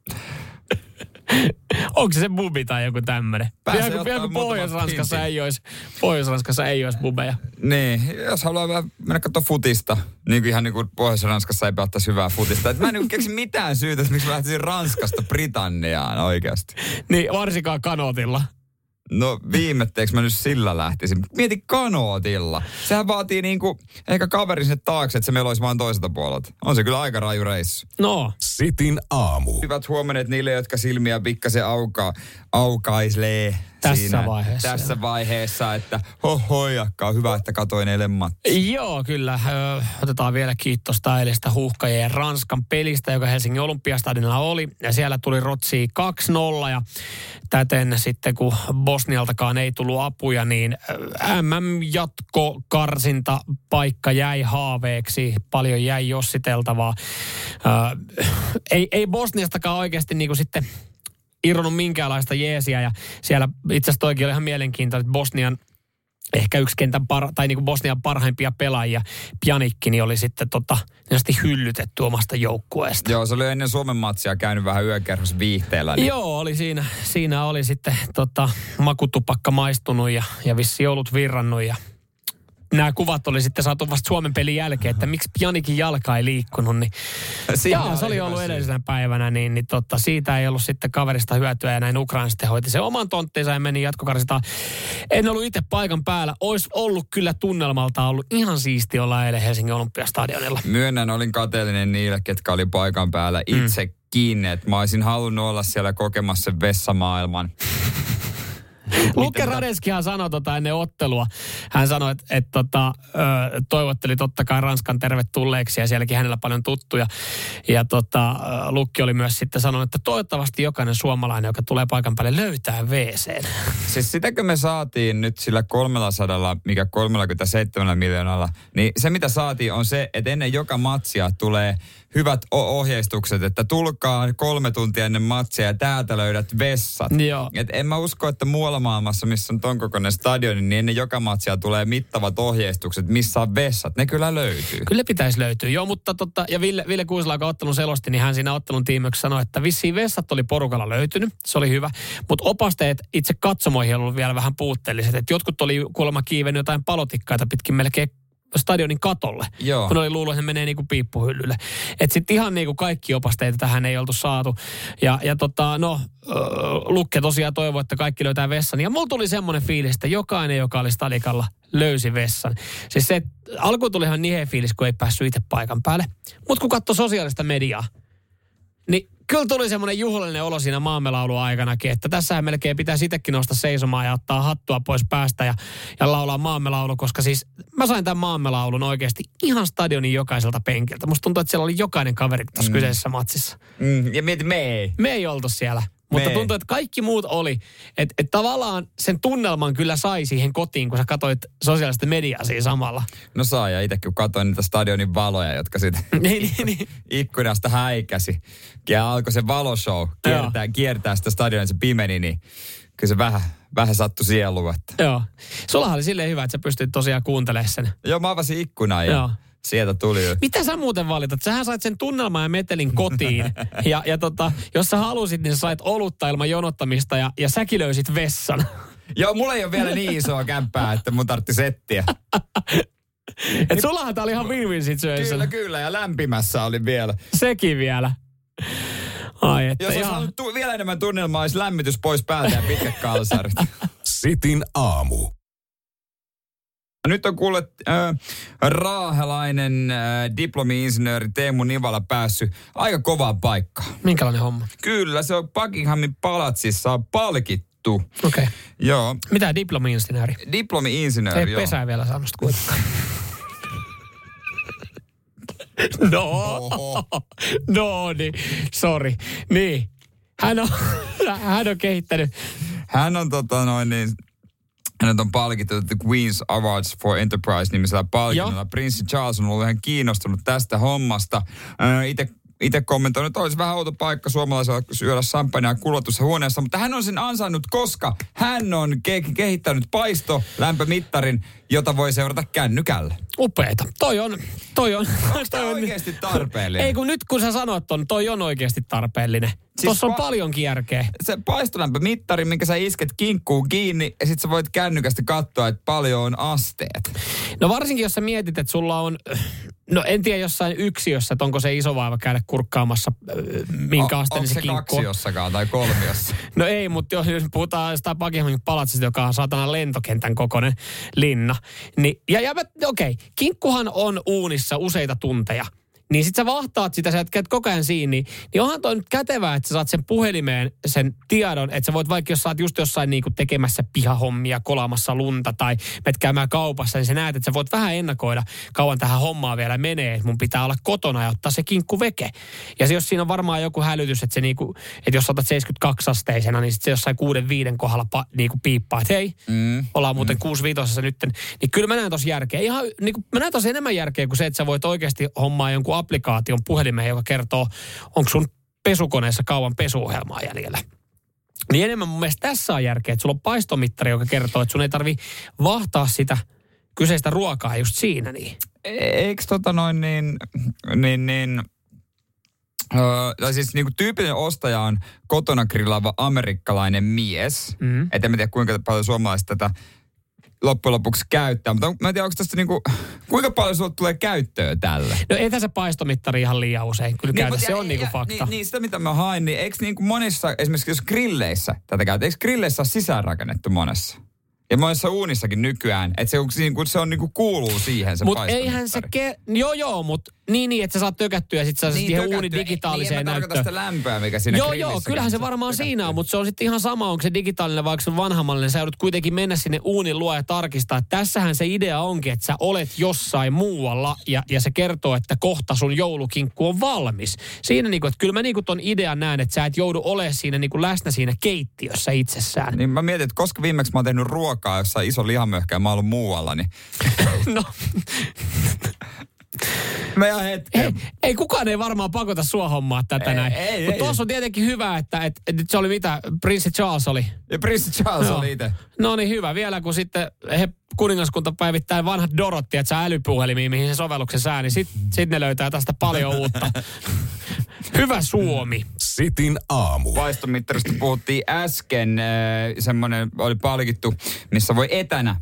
Onko se se bubi tai joku tämmöinen? Vielä, vielä kun Pohjois-Ranskassa ei, olisi, Pohjois-Ranskassa ei olisi bubeja. Niin, jos haluaa vähän mennä katsoa futista, niin kuin ihan niin kuin Pohjois-Ranskassa ei pelattaisi hyvää futista. Et mä en niin keksi mitään syytä, miksi mä lähtisin Ranskasta Britanniaan oikeasti. Niin, varsinkaan kanotilla. No viimetteeksi mä nyt sillä lähtisin. Mieti kanootilla. Sehän vaatii niinku ehkä kaverin sinne taakse, että se meillä olisi vain toiselta puolelta. On se kyllä aika raju reissu. No. Sitin aamu. Hyvät huomenet niille, jotka silmiä pikkasen aukaa, aukaislee Tässä siinä, vaiheessa, Tässä vaiheessa, että hoho, jakka, hyvä, että katoin eilen matsi. Joo, kyllä. Ö, otetaan vielä kiitosta eilestä huuhkajien ja Ranskan pelistä, joka Helsingin Olympiastadionilla oli. Ja siellä tuli Rotsi 2-0 ja täten sitten kun Bosnialtakaan ei tullut apuja, niin MM-jatko-karsinta paikka jäi haaveeksi. Paljon jäi jossiteltavaa. Ö, ei, ei Bosniastakaan oikeasti niin kuin sitten irronnut minkäänlaista jeesiä ja siellä itse asiassa toikin oli ihan mielenkiintoinen, että Bosnian ehkä yksi kentän par, tai niin kuin Bosnian parhaimpia pelaajia, Pjanikki, niin oli sitten tota, hyllytetty omasta joukkueesta. Joo, se oli ennen Suomen matsia käynyt vähän yökerros viihteellä. Niin... Joo, oli siinä, siinä oli sitten tota, makutupakka maistunut ja, ja vissi ollut virrannut ja nämä kuvat oli sitten saatu vasta Suomen pelin jälkeen, että miksi Pjanikin jalka ei liikkunut, niin Siinä Jaa, se oli ollut edellisenä päivänä, niin, niin totta, siitä ei ollut sitten kaverista hyötyä ja näin Ukraina sitten hoiti sen oman tonttinsa ja meni jatkokarsintaan. En ollut itse paikan päällä. Olisi ollut kyllä tunnelmalta ollut ihan siisti olla eilen Helsingin Olympiastadionilla. Myönnän, olin kateellinen niille, ketkä oli paikan päällä Mm. itse kiinni, että mä olisin halunnut olla siellä kokemassa vessamaailman. Lukke Radeskihan sanoi tota ennen ottelua. Hän sanoi, että, että tota, toivotteli totta kai Ranskan tervetulleeksi ja sielläkin hänellä paljon tuttuja. Ja tota, Lukki oli myös sitten sanonut, että toivottavasti jokainen suomalainen, joka tulee paikan päälle, löytää WC. Siis sitäkö me saatiin nyt sillä 300, mikä 37 miljoonalla, niin se mitä saatiin on se, että ennen joka matsia tulee hyvät ohjeistukset, että tulkaa kolme tuntia ennen matsia ja täältä löydät vessat. Joo. Et en mä usko, että muualla maailmassa, missä on ton kokoinen stadioni, niin ennen joka matsia tulee mittavat ohjeistukset, missä on vessat. Ne kyllä löytyy. Kyllä pitäisi löytyä, joo, mutta totta, ja Ville, Ville Kuisela, joka ottelun selosti, niin hän siinä ottelun tiimöksi sanoi, että vissiin vessat oli porukalla löytynyt, se oli hyvä, mutta opasteet itse katsomoihin on ollut vielä vähän puutteelliset, että jotkut oli kuulemma kiivennyt jotain palotikkaita pitkin melkein stadionin katolle, Joo. kun oli luullut, että ne menee niinku piippuhyllylle. Että sitten ihan niinku kaikki opasteita tähän ei oltu saatu. Ja, ja tota, no, Lukke tosiaan toivoi, että kaikki löytää vessan. Ja mulla tuli semmoinen fiilis, että jokainen, joka oli stadikalla, löysi vessan. Siis se, alkuun tuli ihan nihe fiilis, kun ei päässyt itse paikan päälle. Mutta kun katsoi sosiaalista mediaa, niin kyllä tuli semmoinen juhlallinen olo siinä maamelaulun aikanakin, että tässähän melkein pitäisi itsekin nousta seisomaan ja ottaa hattua pois päästä ja, ja laulaa maamelaulu, koska siis mä sain tämän maamelaulun oikeasti ihan stadionin jokaiselta penkiltä. Musta tuntuu, että siellä oli jokainen kaveri tässä mm. kyseisessä matsissa. Mm, ja mieti, me ei. Me ei oltu siellä. Mutta Me. tuntuu, että kaikki muut oli. Että et tavallaan sen tunnelman kyllä sai siihen kotiin, kun sä katsoit sosiaalista mediaa siinä samalla. No saa, ja itse kun katsoin niitä stadionin valoja, jotka sitten niin, niin, niin. ikkunasta häikäsi. Ja alkoi se valoshow kiertää, kiertää sitä stadionia, se pimeni, niin kyllä se vähän, vähän sattui sieluun. Että. Joo. Sullahan oli silleen hyvä, että sä pystyt tosiaan kuuntelemaan sen. Joo, mä avasin ikkunan ja Joo. Sieltä tuli. jo- Mitä sä muuten valitat? Sähän sait sen tunnelman ja metelin kotiin. ja, ja tota, jos sä halusit, niin sä sait olutta ilman jonottamista ja, ja säkin löysit vessan. Joo, mulla ei ole vielä niin isoa kämppää, että mun tartti settiä. Et sullahan tää oli ihan win-win situation. Kyllä, kyllä, ja lämpimässä oli vielä. Sekin vielä. Ai, että Jos olisi ihan... halunnut tu- vielä enemmän tunnelmaa, olisi lämmitys pois päältä ja pitkät kalsarit. Sitin aamu. Nyt on kuule äh, raahelainen äh, diplomi-insinööri Teemu Nivala päässyt aika kovaan paikkaan. Minkälainen homma? Kyllä, se on Buckinghamin palatsissa on palkittu. Okei. Okay. Joo, Mitä diplomi-insinööri? diplomi-insinööri, Ei joo. pesää vielä saanut kuitenkaan. no, no niin, sorry. Niin, hän on, hän on kehittänyt, Hän on tota noin niin, hänet on palkittu The Queen's Awards for Enterprise nimisellä palkinnolla. Prinssi Charles on ollut ihan kiinnostunut tästä hommasta. Itse itse kommentoinut, että olisi vähän outo paikka suomalaisella syödä champagnea kulutussa huoneessa, mutta hän on sen ansainnut, koska hän on ke- kehittänyt paisto lämpömittarin, jota voi seurata kännykällä. upeeta. Toi on, toi on. Onko tämä oikeasti tarpeellinen? Ei kun nyt kun sä sanoit on, toi on oikeasti tarpeellinen. Siis Tuossa on pa- paljonkin järkeä. se paistolämpömittari, minkä sä isket kinkkuun kiinni ja sit sä voit kännykästä katsoa, että paljon on asteet. No varsinkin jos sä mietit, että sulla on, no en tiedä jossain yksiössä, että onko se iso vaiva käydä kurkkaamassa, äh, minkä O- asteinen onko se se kinkku kaksi on. jossakaan tai kolmiossa? No ei, mutta jos jos puhutaan sitä Buckinghamin palatsista, joka on saatana lentokentän kokoinen linna. Niin, ja, ja okei, okay, kinkkuhan on uunissa useita tunteja. Niin sit sä vahtaat sitä, sä et käyt koko ajan siinä, niin, niin onhan toi nyt kätevää, että sä saat sen puhelimeen sen tiedon, että sä voit vaikka jos sä oot just jossain niinku tekemässä pihahommia, kolamassa lunta tai met käymään kaupassa, niin sä näet, että sä voit vähän ennakoida, kauan tähän hommaan vielä menee, että mun pitää olla kotona ja ottaa se kinkku veke. Ja se, jos siinä on varmaan joku hälytys, että, se niinku, että jos otat 72 asteisena, niin sit se jossain 6-5 kohdalla pa, niinku piippaa, että hei, mm. ollaan muuten mm. 6-5 nyt, niin kyllä mä näen tossa järkeä. Ihan, niinku, mä näen tossa enemmän järkeä kuin se, että sä voit oikeasti hommaa jonkun applikaation puhelimeen, joka kertoo, onko sun pesukoneessa kauan pesuohjelmaa jäljellä. Niin enemmän mun mielestä tässä on järkeä, että sulla on paistomittari, joka kertoo, että sun ei tarvi vahtaa sitä kyseistä ruokaa just siinä niin. Eikö tota noin niin, niin, niin Öö, siis niinku tyypillinen ostaja on kotona grillaava amerikkalainen mies. Mm. Et en tiedä kuinka paljon suomalaiset tätä loppujen lopuksi käyttää. Mutta mä en tiedä, onko tästä niinku, kuinka paljon sulle tulee käyttöä tällä? No ei tässä paistomittari ihan liian usein. Kyllä niin, se on niinku fakta. Niin, niin, sitä mitä mä hain, niin eikö niinku monissa, esimerkiksi jos grilleissä tätä käytetään, eikö grilleissä ole sisäänrakennettu monessa? Ja monessa uunissakin nykyään, että se, se, se on niinku kuuluu siihen se Mutta eihän se, ke- joo joo, mutta niin, niin, että sä saat tökättyä ja sit sä niin, siihen uuni digitaaliseen niin, näyttöön. sitä lämpöä, mikä siinä Joo, joo, kyllähän se varmaan tökättyä. siinä on, mutta se on sitten ihan sama, onko se digitaalinen vai onko se vanhamallinen. Sä joudut kuitenkin mennä sinne uunin luo ja tarkistaa. Että tässähän se idea onkin, että sä olet jossain muualla ja, ja se kertoo, että kohta sun joulukinkku on valmis. Siinä niinku, että kyllä mä niinku ton idean näen, että sä et joudu olemaan siinä niinku läsnä siinä keittiössä itsessään. Niin mä mietin, että koska viimeksi mä oon tehnyt ruokaa jossain iso lihamöhkä ja mä oon ollut muualla, niin... no, Mä Ei, ei, kukaan ei varmaan pakota sua hommaa tätä ei, näin. Mutta tuossa on tietenkin hyvä, että et, et, se oli mitä, Prince Charles oli. Ja Prince Charles no. oli itse. No niin hyvä, vielä kun sitten he kuningaskunta päivittää vanhat Dorotti, että sä älypuhelimiin, mihin se sovelluksen sää, niin sitten sit ne löytää tästä paljon uutta. Hyvä Suomi. Sitin aamu. Vaistomittarista puhuttiin äsken. Äh, semmoinen oli palkittu, missä voi etänä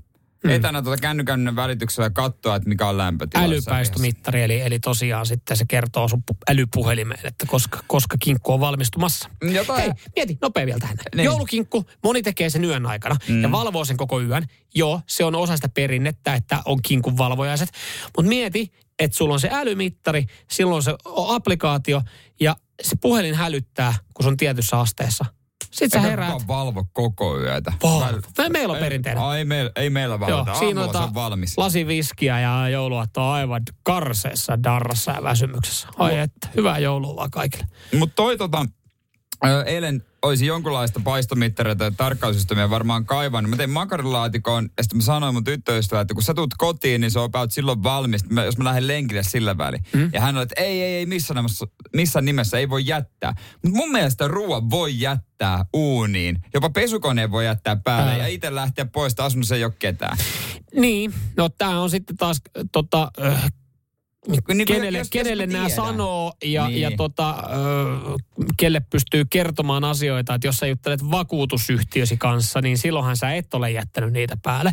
mm. etänä tuota kännykän välityksellä katsoa, että mikä on lämpötila. Älypäistömittari, eli, eli tosiaan sitten se kertoo sun älypuhelimeen, että koska, koska kinkku on valmistumassa. Jota... Hei, mieti, nopea vielä tähän. Niin. Joulukinkku, moni tekee sen yön aikana mm. ja valvoo sen koko yön. Joo, se on osa sitä perinnettä, että on kinkun valvojaiset. Mutta mieti, että sulla on se älymittari, silloin se applikaatio ja se puhelin hälyttää, kun se on tietyssä asteessa – sitten sä heräät. valvo koko yötä. Valvo. Meillä on perinteinen. Ei, ei, ei meillä valvota. Joo, siinä on, on valmis. lasi viskiä ja jouluaatto aivan karseessa, darrassa ja väsymyksessä. Ai että, hyvää joulua vaan kaikille. Mutta toi tota, eilen olisi jonkunlaista paistomittaria tai tarkkaussysteemiä varmaan kaivannut. Mä tein makaronilaatikon ja sitten mä sanoin mun tyttöystävälle, että kun sä tulet kotiin, niin se on about silloin valmis, mä, jos mä lähden lenkille sillä väliin. Mm. Ja hän oli, että ei, ei, ei, missään nimessä, missään nimessä ei voi jättää. Mutta mun mielestä ruoan voi jättää uuniin. Jopa pesukoneen voi jättää päälle Ää. ja itse lähteä pois, asunnossa ei ole ketään. Niin, no tää on sitten taas tota, niin, niin kenelle, jos, kenelle jos nämä sanoo ja, niin. ja tota, ö, kelle pystyy kertomaan asioita. Että jos sä juttelet vakuutusyhtiösi kanssa, niin silloinhan sä et ole jättänyt niitä päälle.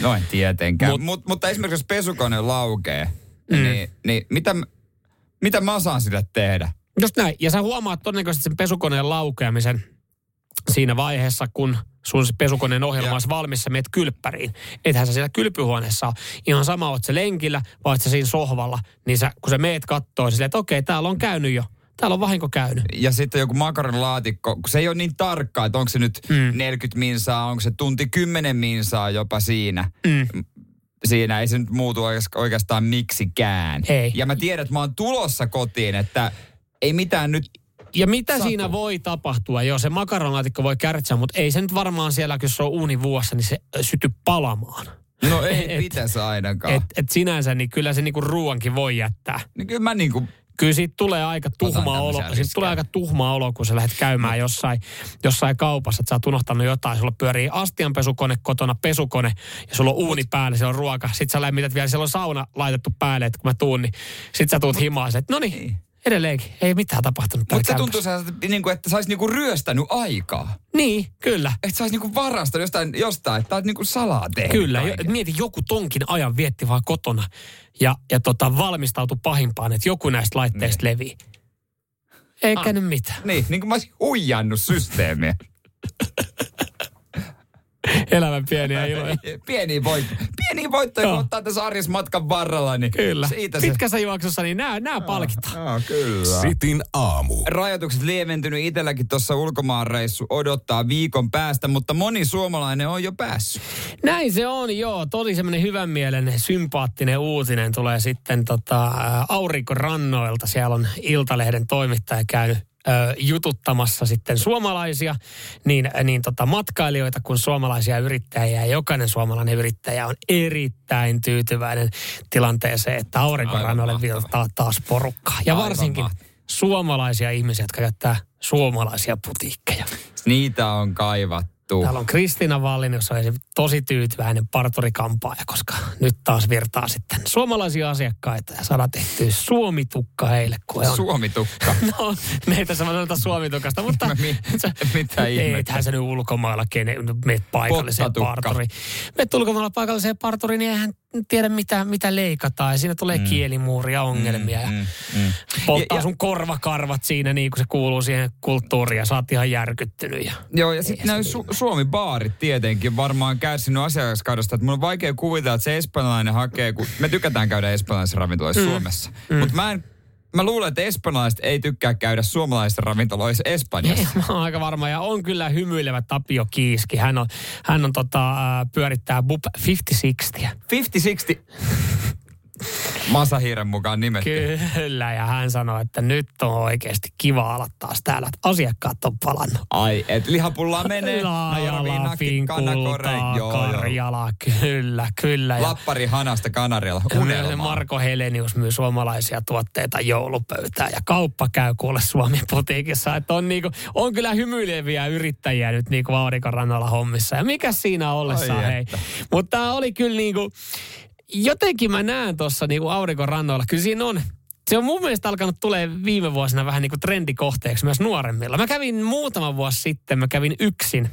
No en tietenkään. Mut, Mut, mutta esimerkiksi jos pesukone laukee, mm. niin, niin mitä, mitä mä saan sille tehdä? Just näin. Ja sä huomaat todennäköisesti sen pesukoneen laukeamisen siinä vaiheessa, kun sun se pesukoneen ohjelma olisi valmis, sä meet kylppäriin. Ethän sä siellä kylpyhuoneessa ole. Ihan sama, oot se lenkillä vai sä siinä sohvalla. Niin sä, kun sä meet kattoo, silleen, että okei, täällä on käynyt jo. Täällä on vahinko käynyt. Ja sitten joku makaronilaatikko, kun se ei ole niin tarkkaa, että onko se nyt mm. 40 minsaa, onko se tunti 10 minsaa jopa siinä. Mm. Siinä ei se nyt muutu oikeastaan miksikään. Ei. Ja mä tiedän, että mä oon tulossa kotiin, että ei mitään nyt ja mitä Satu. siinä voi tapahtua? Joo, se makaronlaatikko voi kärtsiä, mutta ei se nyt varmaan siellä, kun se on uunivuossa, niin se syty palamaan. No ei et, pitäisi ainakaan. Et, et sinänsä, niin kyllä se niinku ruuankin voi jättää. Niin kyllä mä niinku kyllä siitä tulee aika tuhma olo. Siitä tulee aika tuhma olo, kun sä lähdet käymään jossain, jossain kaupassa, että sä oot unohtanut jotain. Sulla pyörii astianpesukone kotona, pesukone ja sulla on uuni päällä, siellä on ruoka. Sitten sä lämmität vielä, siellä on sauna laitettu päälle, että kun mä tuun, niin sit sä tuut himaan, että no niin, Edelleenkin. Ei mitään tapahtunut. Mutta se tuntuu, että, niin kuin, että sä niinku ryöstänyt aikaa. Niin, kyllä. Että sä niinku varastanut jostain, jostain että oot niinku salaa tehnyt Kyllä. Jo, mieti, joku tonkin ajan vietti vaan kotona ja, ja tota, valmistautui pahimpaan, että joku näistä laitteista niin. levii. Eikä ah, nyt mitään. Niin, niin kuin mä olisin huijannut systeemiä. Elämän pieniä iloja. Pieniä voit, pieni voitto, joka Joo. ottaa tässä arjessa matkan varrella, niin Kyllä. siitä se... Pitkässä juoksussa, niin nämä, nämä palkitaan. Joo, kyllä. Sitin aamu. Rajoitukset lieventynyt itselläkin tuossa ulkomaanreissu odottaa viikon päästä, mutta moni suomalainen on jo päässyt. Näin se on, joo. Tosi semmoinen hyvän mielen, sympaattinen uutinen tulee sitten tota, aurinkorannoilta. Siellä on Iltalehden toimittaja käynyt jututtamassa sitten suomalaisia, niin, niin tota matkailijoita kuin suomalaisia yrittäjiä. Ja jokainen suomalainen yrittäjä on erittäin tyytyväinen tilanteeseen, että aurinkorannoille mahtavaa. virtaa taas porukkaa. Ja Aivan varsinkin suomalaisia ihmisiä, jotka käyttää suomalaisia putiikkeja. Niitä on kaivattu. Täällä on Kristiina Vallin, jossa on tosi tyytyväinen parturikampaaja, koska nyt taas virtaa sitten suomalaisia asiakkaita ja saada tehtyä suomitukka heille, kun on. Suomitukka. No, me ei tässä sanota suomitukasta, mutta... Mi- mitä ihmettä? Eihän se nyt ulkomailla kene, meet paikalliseen Pottatukka. parturiin. Meet ulkomailla paikalliseen parturiin, niin eihän tiedä mitä, mitä leikataan. Ja siinä tulee mm. kielimuuria ongelmia. Mm, Mm, mm. Polttaa Ja- ja- sun korvakarvat siinä niin kuin se kuuluu siihen kulttuuriin ja sä oot ihan järkyttynyt. Ja... Joo, ja sitten nämä Su- Suomi-baarit tietenkin varmaan kärsinyt asiakaskaudosta. Että mun on vaikea kuvitella, että se espanjalainen hakee, kun me tykätään käydä espanjalaisissa ravintoloissa mm. Suomessa. Mm. Mutta mä en Mä luulen, että espanjalaiset ei tykkää käydä suomalaisissa ravintoloissa Espanjassa. Mä oon aika varma ja on kyllä hymyilevä Tapio Kiiski. Hän on, hän on tota, ää, pyörittää BUP 50-60. 50-60. Masahiiren mukaan nimetty. Kyllä, ja hän sanoi, että nyt on oikeasti kiva olla taas täällä, että asiakkaat on palannut. Ai, et lihapullaa menee. Laajala, kanakore. Joo, joo. Karjala, kyllä, kyllä. Ja Lappari hanasta Kanarialla. myös Unelmaa. Marko Helenius myy suomalaisia tuotteita joulupöytään ja kauppa käy kuule Suomen putiikissa. Että on, niinku, on kyllä hymyileviä yrittäjiä nyt niinku Aurinkorannalla hommissa. Ja mikä siinä ollessa, Ai hei. Mutta tämä oli kyllä niinku, jotenkin mä näen tuossa niinku aurinkorannoilla. Kyllä siinä on, se on mun mielestä alkanut tulee viime vuosina vähän niinku trendikohteeksi myös nuoremmilla. Mä kävin muutama vuosi sitten, mä kävin yksin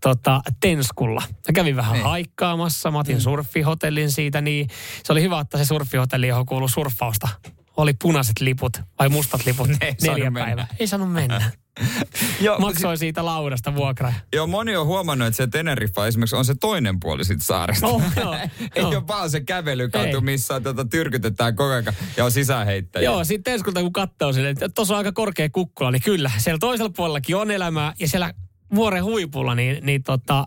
tota, Tenskulla. Mä kävin vähän Niin. haikkaamassa, mä otin surffihotellin siitä, niin se oli hyvä, että se surffihotelli, johon kuuluu surffausta, oli punaiset liput vai mustat liput Ne ei neljä päivää. Ei saanut mennä. Joo, Maksoi siitä laudasta vuokraa. Joo, moni on huomannut, että se Teneriffa esimerkiksi on se toinen puoli siitä saaresta. Oh, joo, Ei joo. ole vaan se kävelykatu, Ei. missä tota, tyrkytetään koko ajan ja on sisäheittäjä. Joo, sitten Tenskulta kun katsoo sille, että tuossa on aika korkea kukkula, niin kyllä, siellä toisella puolellakin on elämää. Ja siellä vuoren huipulla, niin, niin tota,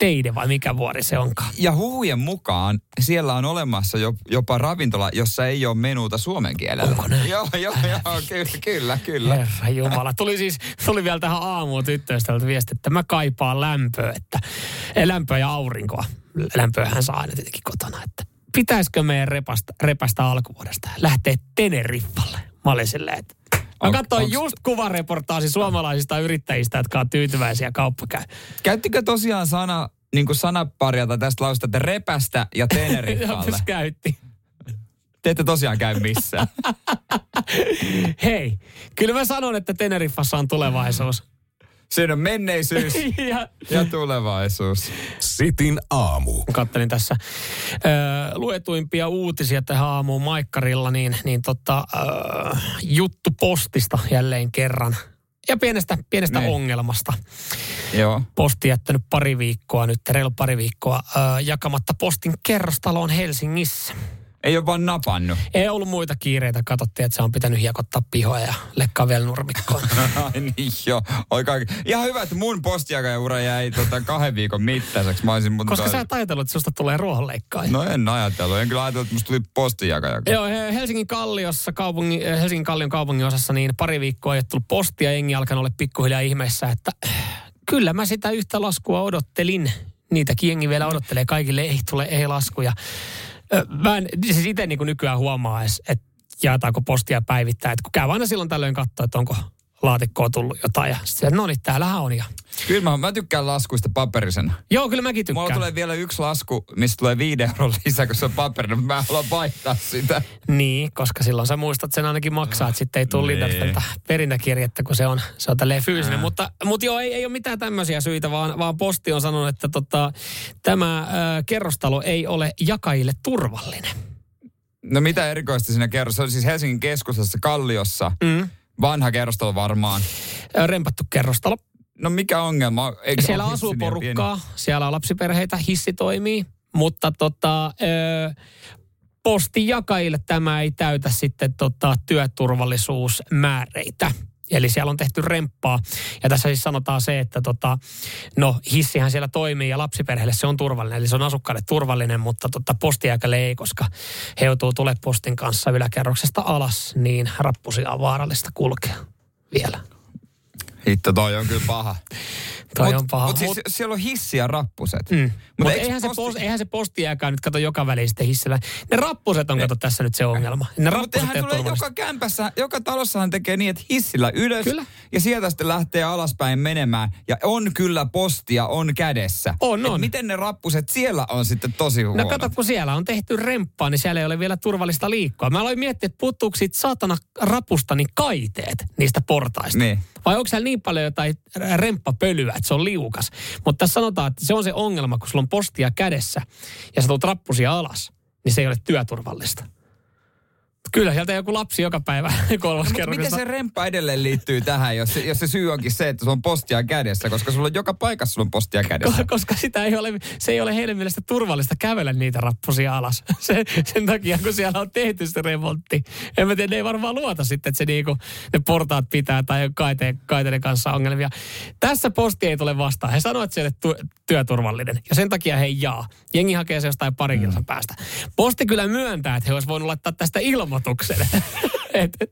teide vai mikä vuori se onkaan. Ja huhujen mukaan siellä on olemassa jo, jopa ravintola, jossa ei ole menuuta suomen kielellä. Onko näin? Joo, joo, joo, kyllä, kyllä, kyllä. Herra Jumala. Tuli siis, tuli vielä tähän aamuun tyttöystävältä viesti, että mä kaipaan lämpöä, että eh, lämpöä ja aurinkoa. Lämpöähän saa aina tietenkin kotona, että pitäisikö meidän repasta, repästä alkuvuodesta lähteä Teneriffalle. Mä olin silleen, että Mä On- katsoin onks- just kuvareportaasi suomalaisista yrittäjistä, jotka on tyytyväisiä kauppakäy. Käyttikö tosiaan sana, niin kuin sanaparia tai tästä lausta, että repästä ja Teneriffalle? Käytti. Te ette tosiaan käy missään. Hei, kyllä mä sanon, että Teneriffassa on tulevaisuus. Siinä on menneisyys ja ja tulevaisuus. Sitin aamu. kattelin tässä ö, luetuimpia uutisia tähän aamuun Maikkarilla, niin, niin tota, ö, juttu postista jälleen kerran. Ja pienestä, pienestä Niin. ongelmasta. Joo. Posti jättänyt pari viikkoa nyt, reilu pari viikkoa, ö, jakamatta postin kerrostaloon Helsingissä. Ei ole vaan napannut. Ei ollut muita kiireitä, katsottiin, että se on pitänyt hiekottaa pihoja ja lekkaa vielä nurmikkoon. Ai niin joo. Oikein. Ihan hyvä, että mun postijakajaura jäi tota kahden viikon mittaiseksi. Mä olisin, mutta Koska sä et ajatellut, että susta tulee ruohonleikkaaja. No en ajatellut. En kyllä ajatellut, että musta tuli postijakaja. Joo, he- Helsingin Kalliossa, kaupungin, eh, Helsingin Kallion kaupungin osassa, niin pari viikkoa ei ole tullut postia. Jengi alkanut olla pikkuhiljaa ihmeessä, että äh, kyllä mä sitä yhtä laskua odottelin. Niitäkin jengi vielä odottelee. Kaikille ei tule ei laskuja. Mä en siis itse niin nykyään huomaa edes, että jaetaanko postia päivittäin. Että kun käy aina silloin tällöin katsoa, että onko laatikkoon tullut jotain. Ja sitten no niin, täällähän on. Ja... Kyllä mä, mä tykkään laskuista paperisena. Joo, kyllä mäkin tykkään. Mulla tulee vielä yksi lasku, mistä tulee viiden euron lisää, kun se on paperina. Mä haluan vaihtaa sitä. Niin, koska silloin sä muistat sen ainakin maksaa, että sitten ei tule Niin. tätä perintäkirjettä, kun se on, se on tälleen fyysinen. Äh. Mutta, mutta joo, ei, ei ole mitään tämmöisiä syitä, vaan, vaan posti on sanonut, että tota, tämä äh, kerrostalo ei ole jakajille turvallinen. No mitä erikoista siinä kerros? Se on siis Helsingin keskustassa Kalliossa. Mm. Vanha kerrostalo varmaan. Rempattu kerrostalo. No mikä ongelma? Eikö Siellä ole asuu porukkaa, siellä on lapsiperheitä, hissi toimii. mutta tota, ö, postijakajille tämä ei täytä sitten tota, työturvallisuusmääreitä. Eli siellä on tehty remppaa. Ja tässä siis sanotaan se, että tota, no hissihän siellä toimii ja lapsiperheelle se on turvallinen. Eli se on asukkaille turvallinen, mutta tota, postiaikalle ei, koska he joutuu tule postin kanssa yläkerroksesta alas, niin rappusia on vaarallista kulkea vielä. Hitto, toi on kyllä paha. Toi mut, on paha. Mutta siis Mut- siellä on hissi ja rappuset. Mm. Mut Mutta eikö eihän, se posti- post, eihän se postiakaan nyt kato joka väliin sitten hissillä. Ne rappuset on kato tässä nyt se ongelma. Ne Mutta eihän ole tulee joka kämpässä, joka talossahan tekee niin, että hissillä ylös Kyllä. ja sieltä sitten lähtee alaspäin menemään. Ja on kyllä postia, on kädessä. On, Et on. miten ne rappuset siellä on sitten tosi huonot? No kato, kun siellä on tehty remppaa, niin siellä ei ole vielä turvallista liikkua. Mä aloin miettiä, että puuttuuko siitä saatana rapusta niin kaiteet niistä portaista. Niin. Vai onko siellä niin paljon jotain remppapölyä, että se on liukas. Mutta tässä sanotaan, että se on se ongelma, kun sulla on postia kädessä ja sä tulet rappusia alas, niin se ei ole työturvallista. Kyllä, sieltä joku lapsi joka päivä kolmas No, miten se remppa edelleen liittyy tähän, jos se, jos se syy onkin se, että sulla on postia kädessä, koska sulla on joka paikassa sulla on postia kädessä. Ko- koska sitä ei ole, se ei ole heidän mielestä turvallista kävellä niitä rappusia alas. Se, sen takia, kun siellä on tehty se remontti. En mä tiedä, ne ei varmaan luota sitten, että se niinku, ne portaat pitää tai kaiteen, kaiteiden kanssa ongelmia. Tässä posti ei tule vastaan. He sanoo, että se ei ole tu- työturvallinen. Ja sen takia he jaa. Jengi hakee se jostain pari Mm. päästä. Posti kyllä myöntää, että he olisi voinut laittaa tästä ilmoituksen. et, et,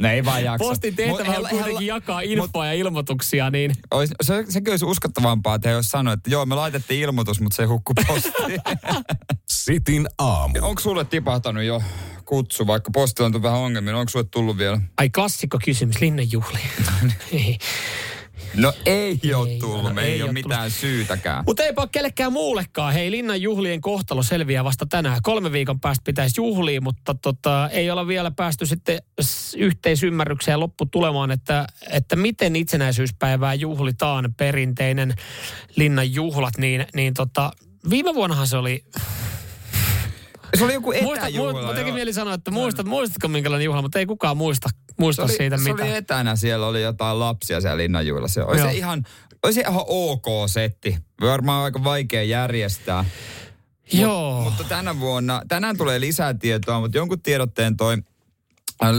Ne ei vaan jaksa. postin Mut tehtävä he- on he- kuitenkin jakaa infoa ja ilmoituksia, niin Ois, se, sekin olisi uskottavampaa, että he olisi sanonut, että joo, me laitettiin ilmoitus, mutta se hukkui postiin. Sitin aamu. Onko sulle tipahtanut jo kutsu, vaikka posti on tullut vähän ongelmia, onko sulle tullut vielä? Ai klassikko kysymys, linnanjuhli. No ei, ei ole Ei tullut, me ei, ei ole ole mitään syytäkään. Mutta eipä ole kellekään muullekaan. Hei, linnan juhlien kohtalo selviää vasta tänään. Kolme viikon päästä pitäisi juhlia, mutta tota, ei olla vielä päästy sitten yhteisymmärrykseen lopputulemaan, että, että miten itsenäisyyspäivää juhlitaan perinteinen linnan juhlat. Niin, niin tota, viime vuonnahan se oli, Se oli joku muista, etäjuhla. mu, teki joo. mieli sanoa, että muistat, muistatko minkälainen juhla, mutta ei kukaan muista, se muista oli, siitä se mitään. oli etänä, siellä oli jotain lapsia siellä linnanjuhlassa. Olisi Joo. se ihan, olisi ihan ok setti. Varmaan aika vaikea järjestää. Joo. Mutta tänä vuonna, tänään tulee lisää tietoa, mutta jonkun tiedotteen toi äh,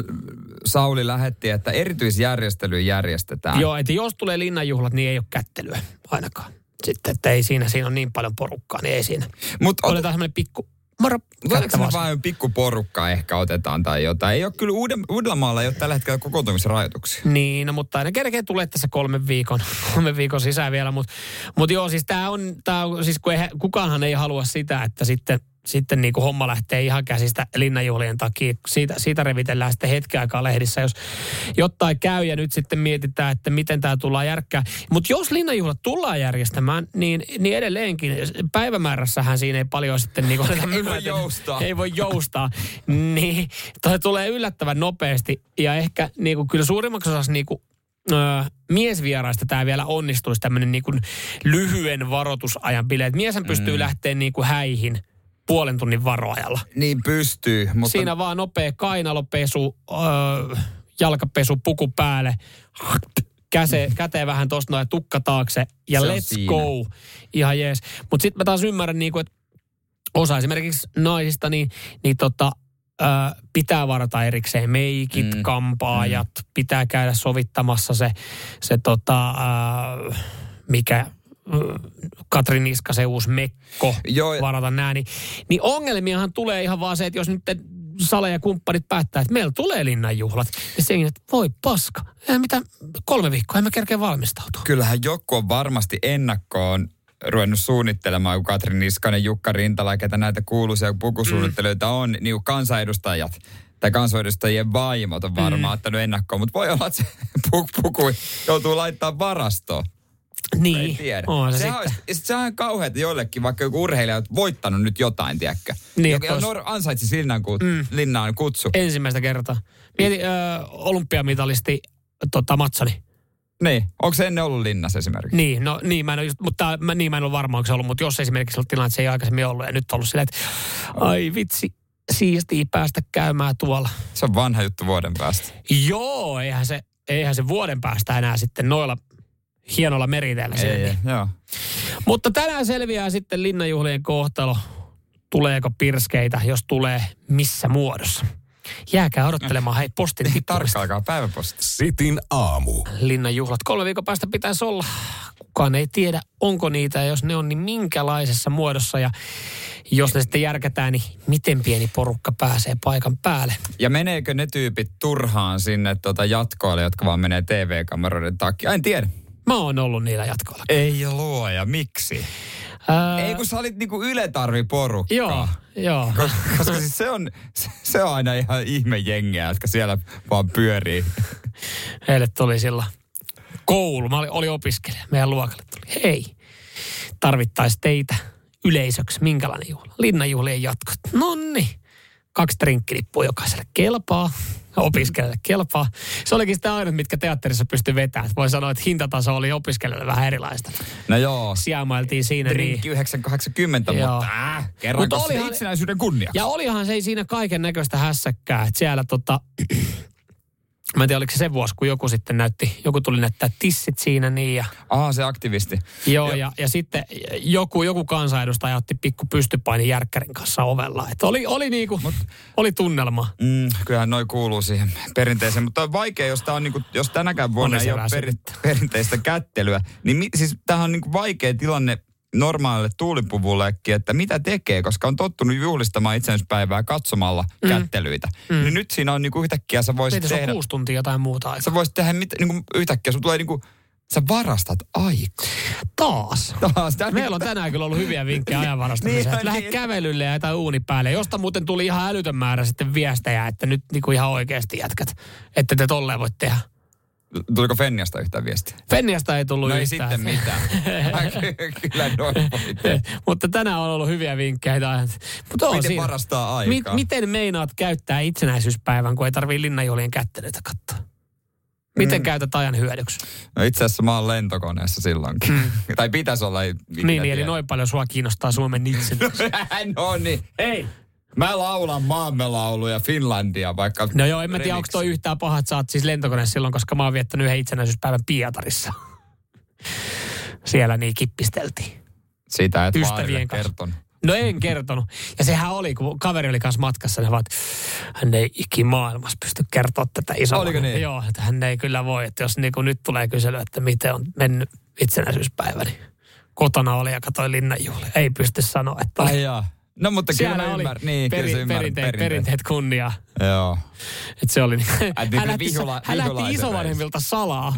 Sauli lähetti, että erityisjärjestely järjestetään. Joo, että jos tulee linnanjuhlat, niin ei ole kättelyä ainakaan. Sitten, että ei siinä, siinä on niin paljon porukkaa, niin ei siinä. Mutta Otetaan semmoinen pikku, moro, kättä me vain pikku porukka ehkä otetaan tai jotain? Ei ole kyllä Uuden, Uudellamaalla ei ole tällä hetkellä kokoontumisrajoituksia. Niin, no, mutta aina kerkee tulee tässä kolmen viikon, kolmen viikon sisään vielä. Mutta mut joo, siis tämä on, tää on, siis kun eihän, kukaanhan ei halua sitä, että sitten, sitten niin kuin homma lähtee ihan käsistä linnanjuhlien takia. Siitä, siitä revitellään sitten hetken aikaa lehdissä, jos jotain käy ja nyt sitten mietitään, että miten tämä tullaan järkkää. Mutta jos linnanjuhlat tullaan järjestämään, niin, niin edelleenkin päivämäärässähän siinä ei paljon sitten niin kuin Ei voi joustaa. Ei voi joustaa. niin toi tulee yllättävän nopeasti ja ehkä niin kuin, kyllä suurimmaksi osaksi niin kuin, Öö, miesvieraista tämä vielä onnistuisi tämmöinen niin lyhyen varoitusajan bileet. Mieshän pystyy mm. lähteä niin kuin häihin puolen tunnin varoajalla. Niin pystyy, mutta Siinä vaan nopea kainalopesu, öö, jalkapesu, puku päälle, käse, käteen vähän tosta noin ja tukka taakse ja Se let's go. Ihan jees. Mutta sitten mä taas ymmärrän, niin kuin, että osa esimerkiksi naisista, niin, niin tota, ö, pitää varata erikseen meikit, Mm. mm. kampaajat, mm. pitää käydä sovittamassa se, se tota, ö, mikä ö, Katrin Niskasen uusi mekko, Joo, varata nää, niin, niin ongelmiahan tulee ihan vaan se, että jos nyt Sale ja kumppanit päättää, että meillä tulee linnanjuhlat, ja se että voi paska, ei mitä, kolme viikkoa, en mä kerkeä valmistautua. kyllähän joku on varmasti ennakkoon ruvennut suunnittelemaan, kun Katrin Niskanen, Jukka Rintala, ketä näitä kuuluisia pukusuunnittelijoita on, niin kansanedustajat tai kansanedustajien vaimot on varmaan mm. ottanut ennakkoon, mutta voi olla, että se puku, puku joutuu laittaa varastoon. Niin, Ei tiedä. on se Sehän sitten. olisi, sit sehän on kauheata joillekin, vaikka joku urheilija on voittanut nyt jotain, tiedätkö? Niin, Joka ois- Nor- ansaitsi linnan, ku, mm. linnaan kutsu. Ensimmäistä kertaa. Mieti ö, olympiamitalisti tota, Matsoni. Niin, onko se ennen ollut linnassa esimerkiksi? Niin, no niin, mä en ole, just, mutta mä, niin mä en ole varma, onko se ollut, mutta jos esimerkiksi ollut tilanne, että se ei aikaisemmin ollut ja nyt ollut silleen, että ai vitsi, siistiä päästä käymään tuolla. Se on vanha juttu vuoden päästä. Joo, eihän se, eihän se vuoden päästä enää sitten noilla hienolla meriteillä Ei, joo. Mutta tänään selviää sitten linnanjuhlien kohtalo. tuleeko pirskeitä, jos tulee, missä muodossa. Jääkää odottelemaan, hei, postin. Tarkkaikaa päiväposti. Sitin aamu. Linnan juhlat. Kolme viikon päästä pitäisi olla. Kukaan ei tiedä, onko niitä, ja jos ne on, niin minkälaisessa muodossa. Ja jos ne sitten järkätään, niin miten pieni porukka pääsee paikan päälle. Ja meneekö ne tyypit turhaan sinne tota jatkoille, jotka vaan menee TV-kameroiden takia? En tiedä. Mä oon ollut niillä jatkoilla. Ei luoja, miksi? Ää, Ei kun sä olit niinku yletarviporukka. Joo, joo. Koska, koska siis se on, se, on aina ihan ihme jengiä, jotka siellä vaan pyörii. Heille tuli silloin koulu. Mä olin, oli opiskelija. Meidän luokalle tuli. Hei, tarvittaisiin teitä yleisöksi. Minkälainen juhla? Linnanjuhlien jatkot. Nonni. Kaksi trinkkilippua jokaiselle kelpaa. Opiskelijalle kelpaa. Se olikin sitä ainut, mitkä teatterissa pystyi vetämään. Voi sanoa, että hintataso oli opiskelijalle vähän erilaista. No joo, Sijaamailtiin siinä niin. drinkki 980, Joo. mutta äh, kerran Mutta koska olihan- itsenäisyyden kunniaksi. Ja olihan se siinä kaiken näköistä hässäkkää. Että siellä tota, mä en tiedä oliko se se vuosi, kun joku sitten näytti, joku tuli näyttää tissit siinä niin ja Aha, se aktivisti. Joo, ja, ja sitten joku, joku kansanedustaja otti pikku pystypaini järkkärin kanssa ovella. Että oli, oli, niinku, oli tunnelma. Mm, kyllähän noi kuuluu siihen perinteeseen, mutta on vaikea, jos, tää on niinku, jos tänäkään vuonna ei ole peri, selittää. perinteistä kättelyä, niin mi, siis tämähän on niinku vaikea tilanne normaalille tuulipuvullekin, että mitä tekee, koska on tottunut juhlistamaan itsenäispäivää katsomalla mm. kättelyitä. Mm. Niin nyt siinä on niinku yhtäkkiä sä voisit Sitten se on tehdä, kuusi tuntia jotain muuta aikaa. sä voisit tehdä mit, niinku yhtäkkiä, sun tulee niinku, sä varastat aikaa. Taas. Taas, tää Meillä on tänään kyllä ollut hyviä vinkkejä ajanvarastamiseen. Niin on, niin, Lähde niin. kävelylle ja jotain uuni päälle, josta muuten tuli ihan älytön määrä sitten viestejä, että nyt niinku ihan oikeasti jätkät, että te tolleen voit tehdä. Tuliko Fenniasta yhtään viestiä? Fenniasta ei tullut No ei yhtään. sitten mitään. Ky- Kyllä noin. Mutta tänään on ollut hyviä vinkkejä. Mutta on Miten siinä. varastaa aikaa? miten meinaat käyttää itsenäisyyspäivän, kun ei tarvii linnanjuhlien kättelyitä katsoa? Miten mm. käytät ajan hyödyksi? No itse asiassa mä oon lentokoneessa silloinkin. Mm. tai pitäisi olla. Ei, Niin, niin, eli tiedä. noin paljon sua kiinnostaa Suomen itsenäisyys. no niin. Hei, mä laulan maamme lauluja Finlandia, vaikka... No joo, en mä tiedä, onko toi yhtään paha, että sä oot siis lentokoneessa silloin, koska mä oon viettänyt yhden itsenäisyyspäivän Pietarissa. Siellä niin kippisteltiin. Sitä et Ystävien kanssa. kertonut. No en kertonut. Ja sehän oli, kun kaveri oli kanssa matkassa, ne vaan, hän ei ikimaailmassa pysty kertoa tätä isoa. Oliko niin? Joo, että hän ei kyllä voi. Että jos niin nyt tulee kysely, että miten on mennyt itsenäisyyspäivä, niin kotona oli ja katsoi linnanjuhlia. Ei pysty sanoa, että Ai jaa. No mutta kyllä siellä mä oli ymmärrän. Niin, kyllä peri, ymmärrät perinteet, perinteet. perinteet kunnia. Joo. Että se oli niin. Niin hän lähti, vihula- hän lähti isovanhemmilta salaa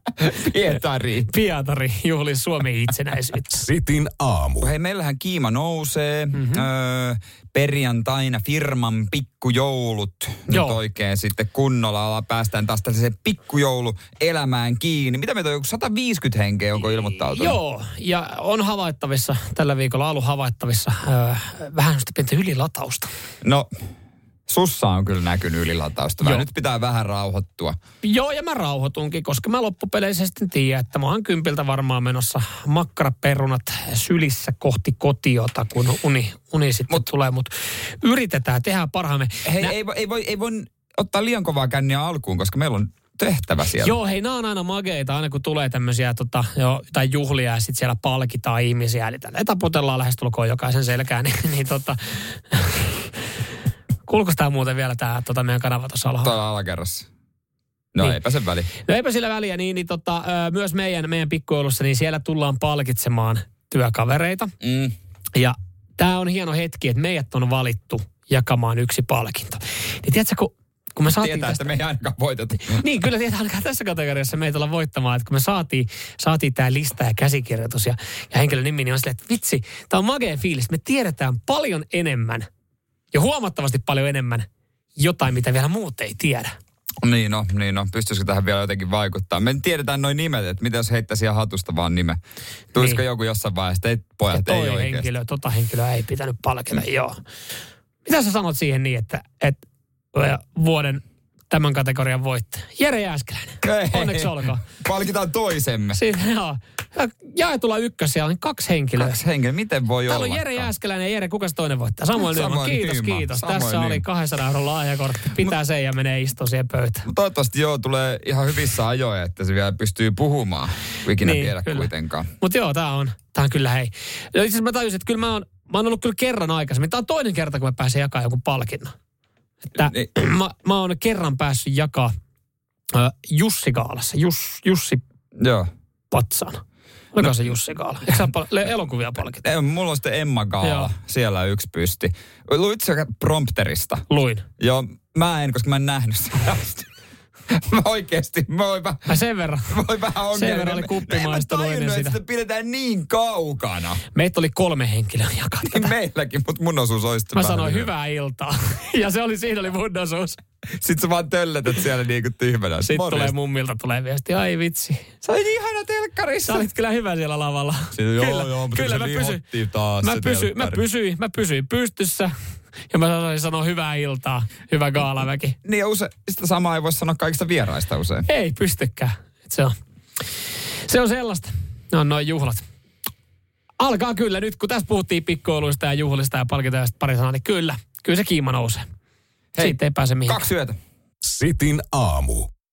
Pietari. Pietari juhli Suomen itsenäisyyttä. Sitin aamu. Hei, meillähän kiima nousee. Mhm. Mm-hmm. Öö, perjantaina firman pikkujoulut. Nyt Joo. oikein sitten kunnolla ala päästään taas tällaiseen pikkujouluelämään kiinni. Mitä meitä on joku 150 henkeä, onko ilmoittautunut? Joo, ja on havaittavissa, tällä viikolla ollut havaittavissa öö, vähän sitä pientä ylilatausta. No, sussa on kyllä näkynyt ylilatausta. Vähän Joo. Nyt pitää vähän rauhoittua. Joo, ja mä rauhoitunkin, koska mä loppupeleissä sitten tiedän, että mä oon kympiltä varmaan menossa makkaraperunat sylissä kohti kotiota, kun uni, uni sitten Mut, tulee. Mutta yritetään, tehdään parhaamme. Hei, Nä- ei, voi- ei, voi, ei voi ottaa liian kovaa känniä alkuun, koska meillä on tehtävä siellä. Joo, hei, nämä on aina mageita, aina kun tulee tämmöisiä tota, jo, tai juhlia ja sitten siellä palkitaan ihmisiä. Eli tällä taputellaan lähestulkoon jokaisen selkään, niin, niin tota, kuuluuko tämä muuten vielä tämä tota, meidän kanava tuossa alhaalla? Tuolla alakerrassa. No Niin. eipä sen väli. No eipä sillä väliä, niin, niin tota, myös meidän, meidän pikkujoulussa, niin siellä tullaan palkitsemaan työkavereita. Mm. Ja tämä on hieno hetki, että meidät on valittu jakamaan yksi palkinto. Niin tiedätkö, kun, kun me saatiin Tietää, tästä... että me ei ainakaan voiteta. Niin, kyllä tietää ainakaan tässä kategoriassa meitä olla voittamaan, että kun me saatiin, saatiin tämä lista ja käsikirjoitus ja, ja henkilön nimi, niin on silleen, että vitsi, tämä on magea fiilis. Me tiedetään paljon enemmän ja huomattavasti paljon enemmän jotain, mitä vielä muut ei tiedä. Niin no, niin no. Pystyisikö tähän vielä jotenkin vaikuttaa? Me tiedetään noin nimet, että mitä jos heittäisi ihan hatusta vaan nime. Tulisiko Niin. joku jossain vaiheessa, että ei Ja pojat, ei toi oikeasti. henkilö, tota henkilöä ei pitänyt palkita, joo. Mitä sä sanot siihen niin, että, että vuoden tämän kategorian voittaja? Jere Jääskeläinen. Ei. Onneksi olkoon. Palkitaan toisemme. Siitä, joo. Ja Jaetulla ykkösiä on kaksi henkilöä. Kaksi henkeä, miten voi Täällä olla? on Jere Jääskeläinen ja Jere, kuka se toinen voittaa? Samuel Nyman. Kiitos, Nyman. kiitos. Samuel Tässä oli Nyman. 200 euron lahjakortti. Pitää sen ja menee istua siihen pöytään. Toivottavasti joo, tulee ihan hyvissä ajoin, että se vielä pystyy puhumaan. Ikinä Niin, tiedä kyllä. kuitenkaan. Mutta joo, tää on, tää on kyllä hei. Itse asiassa mä tajusin, että kyllä mä oon mä oon ollut kyllä kerran aikaisemmin. Tämä on toinen kerta, kun mä pääsen jakaa joku palkinnon. Että Niin. mä, mä oon kerran päässyt jakaa äh, Jussi Kaalassa, Jus, Jussi Joo. Patsana. Oliko se Jussi Kaala? Eikö sä pal- elokuvia palkita? Ei, mulla on sitten Emma Gaala. Joo. Siellä yksi pysti. Luit sä prompterista? Luin. Joo, mä en, koska mä en nähnyt sitä. Mä oikeesti, mä voin vähän, Mä sen verran. voin vähän ongelmia. verran oli en ennen tajunnut, että sitä. sitä pidetään niin kaukana. Meitä oli kolme henkilöä jakaa Niin tätä. meilläkin, mutta mun osuus olisi Mä sanoin lyhyempi. hyvää iltaa. Ja se oli, siinä oli mun osuus. Sitten sä vaan tölletät siellä niinku tyhmänä. Sitten Morjesta. tulee mummilta tulee viesti. Ai vitsi. Sä olit ihana telkkarissa. Sä olit kyllä hyvä siellä lavalla. Sitten, joo, kyllä, joo, mutta kyllä se mä pysyin. taas Mä, pysyin, mä, pysyin, mä pysyin pystyssä. Ja mä sanoin sanoa hyvää iltaa. Hyvä gaalaväki. Niin ja use, sitä samaa ei voi sanoa kaikista vieraista usein. Ei pystykään. Et se on, se on sellaista. Ne on noin juhlat. Alkaa kyllä nyt, kun tässä puhuttiin pikkuoluista ja juhlista ja palkintoista pari sanaa, niin kyllä. Kyllä se kiima nousee. Hei, Siitä ei pääse mihinkään. Kaksi yötä. Sitin aamu.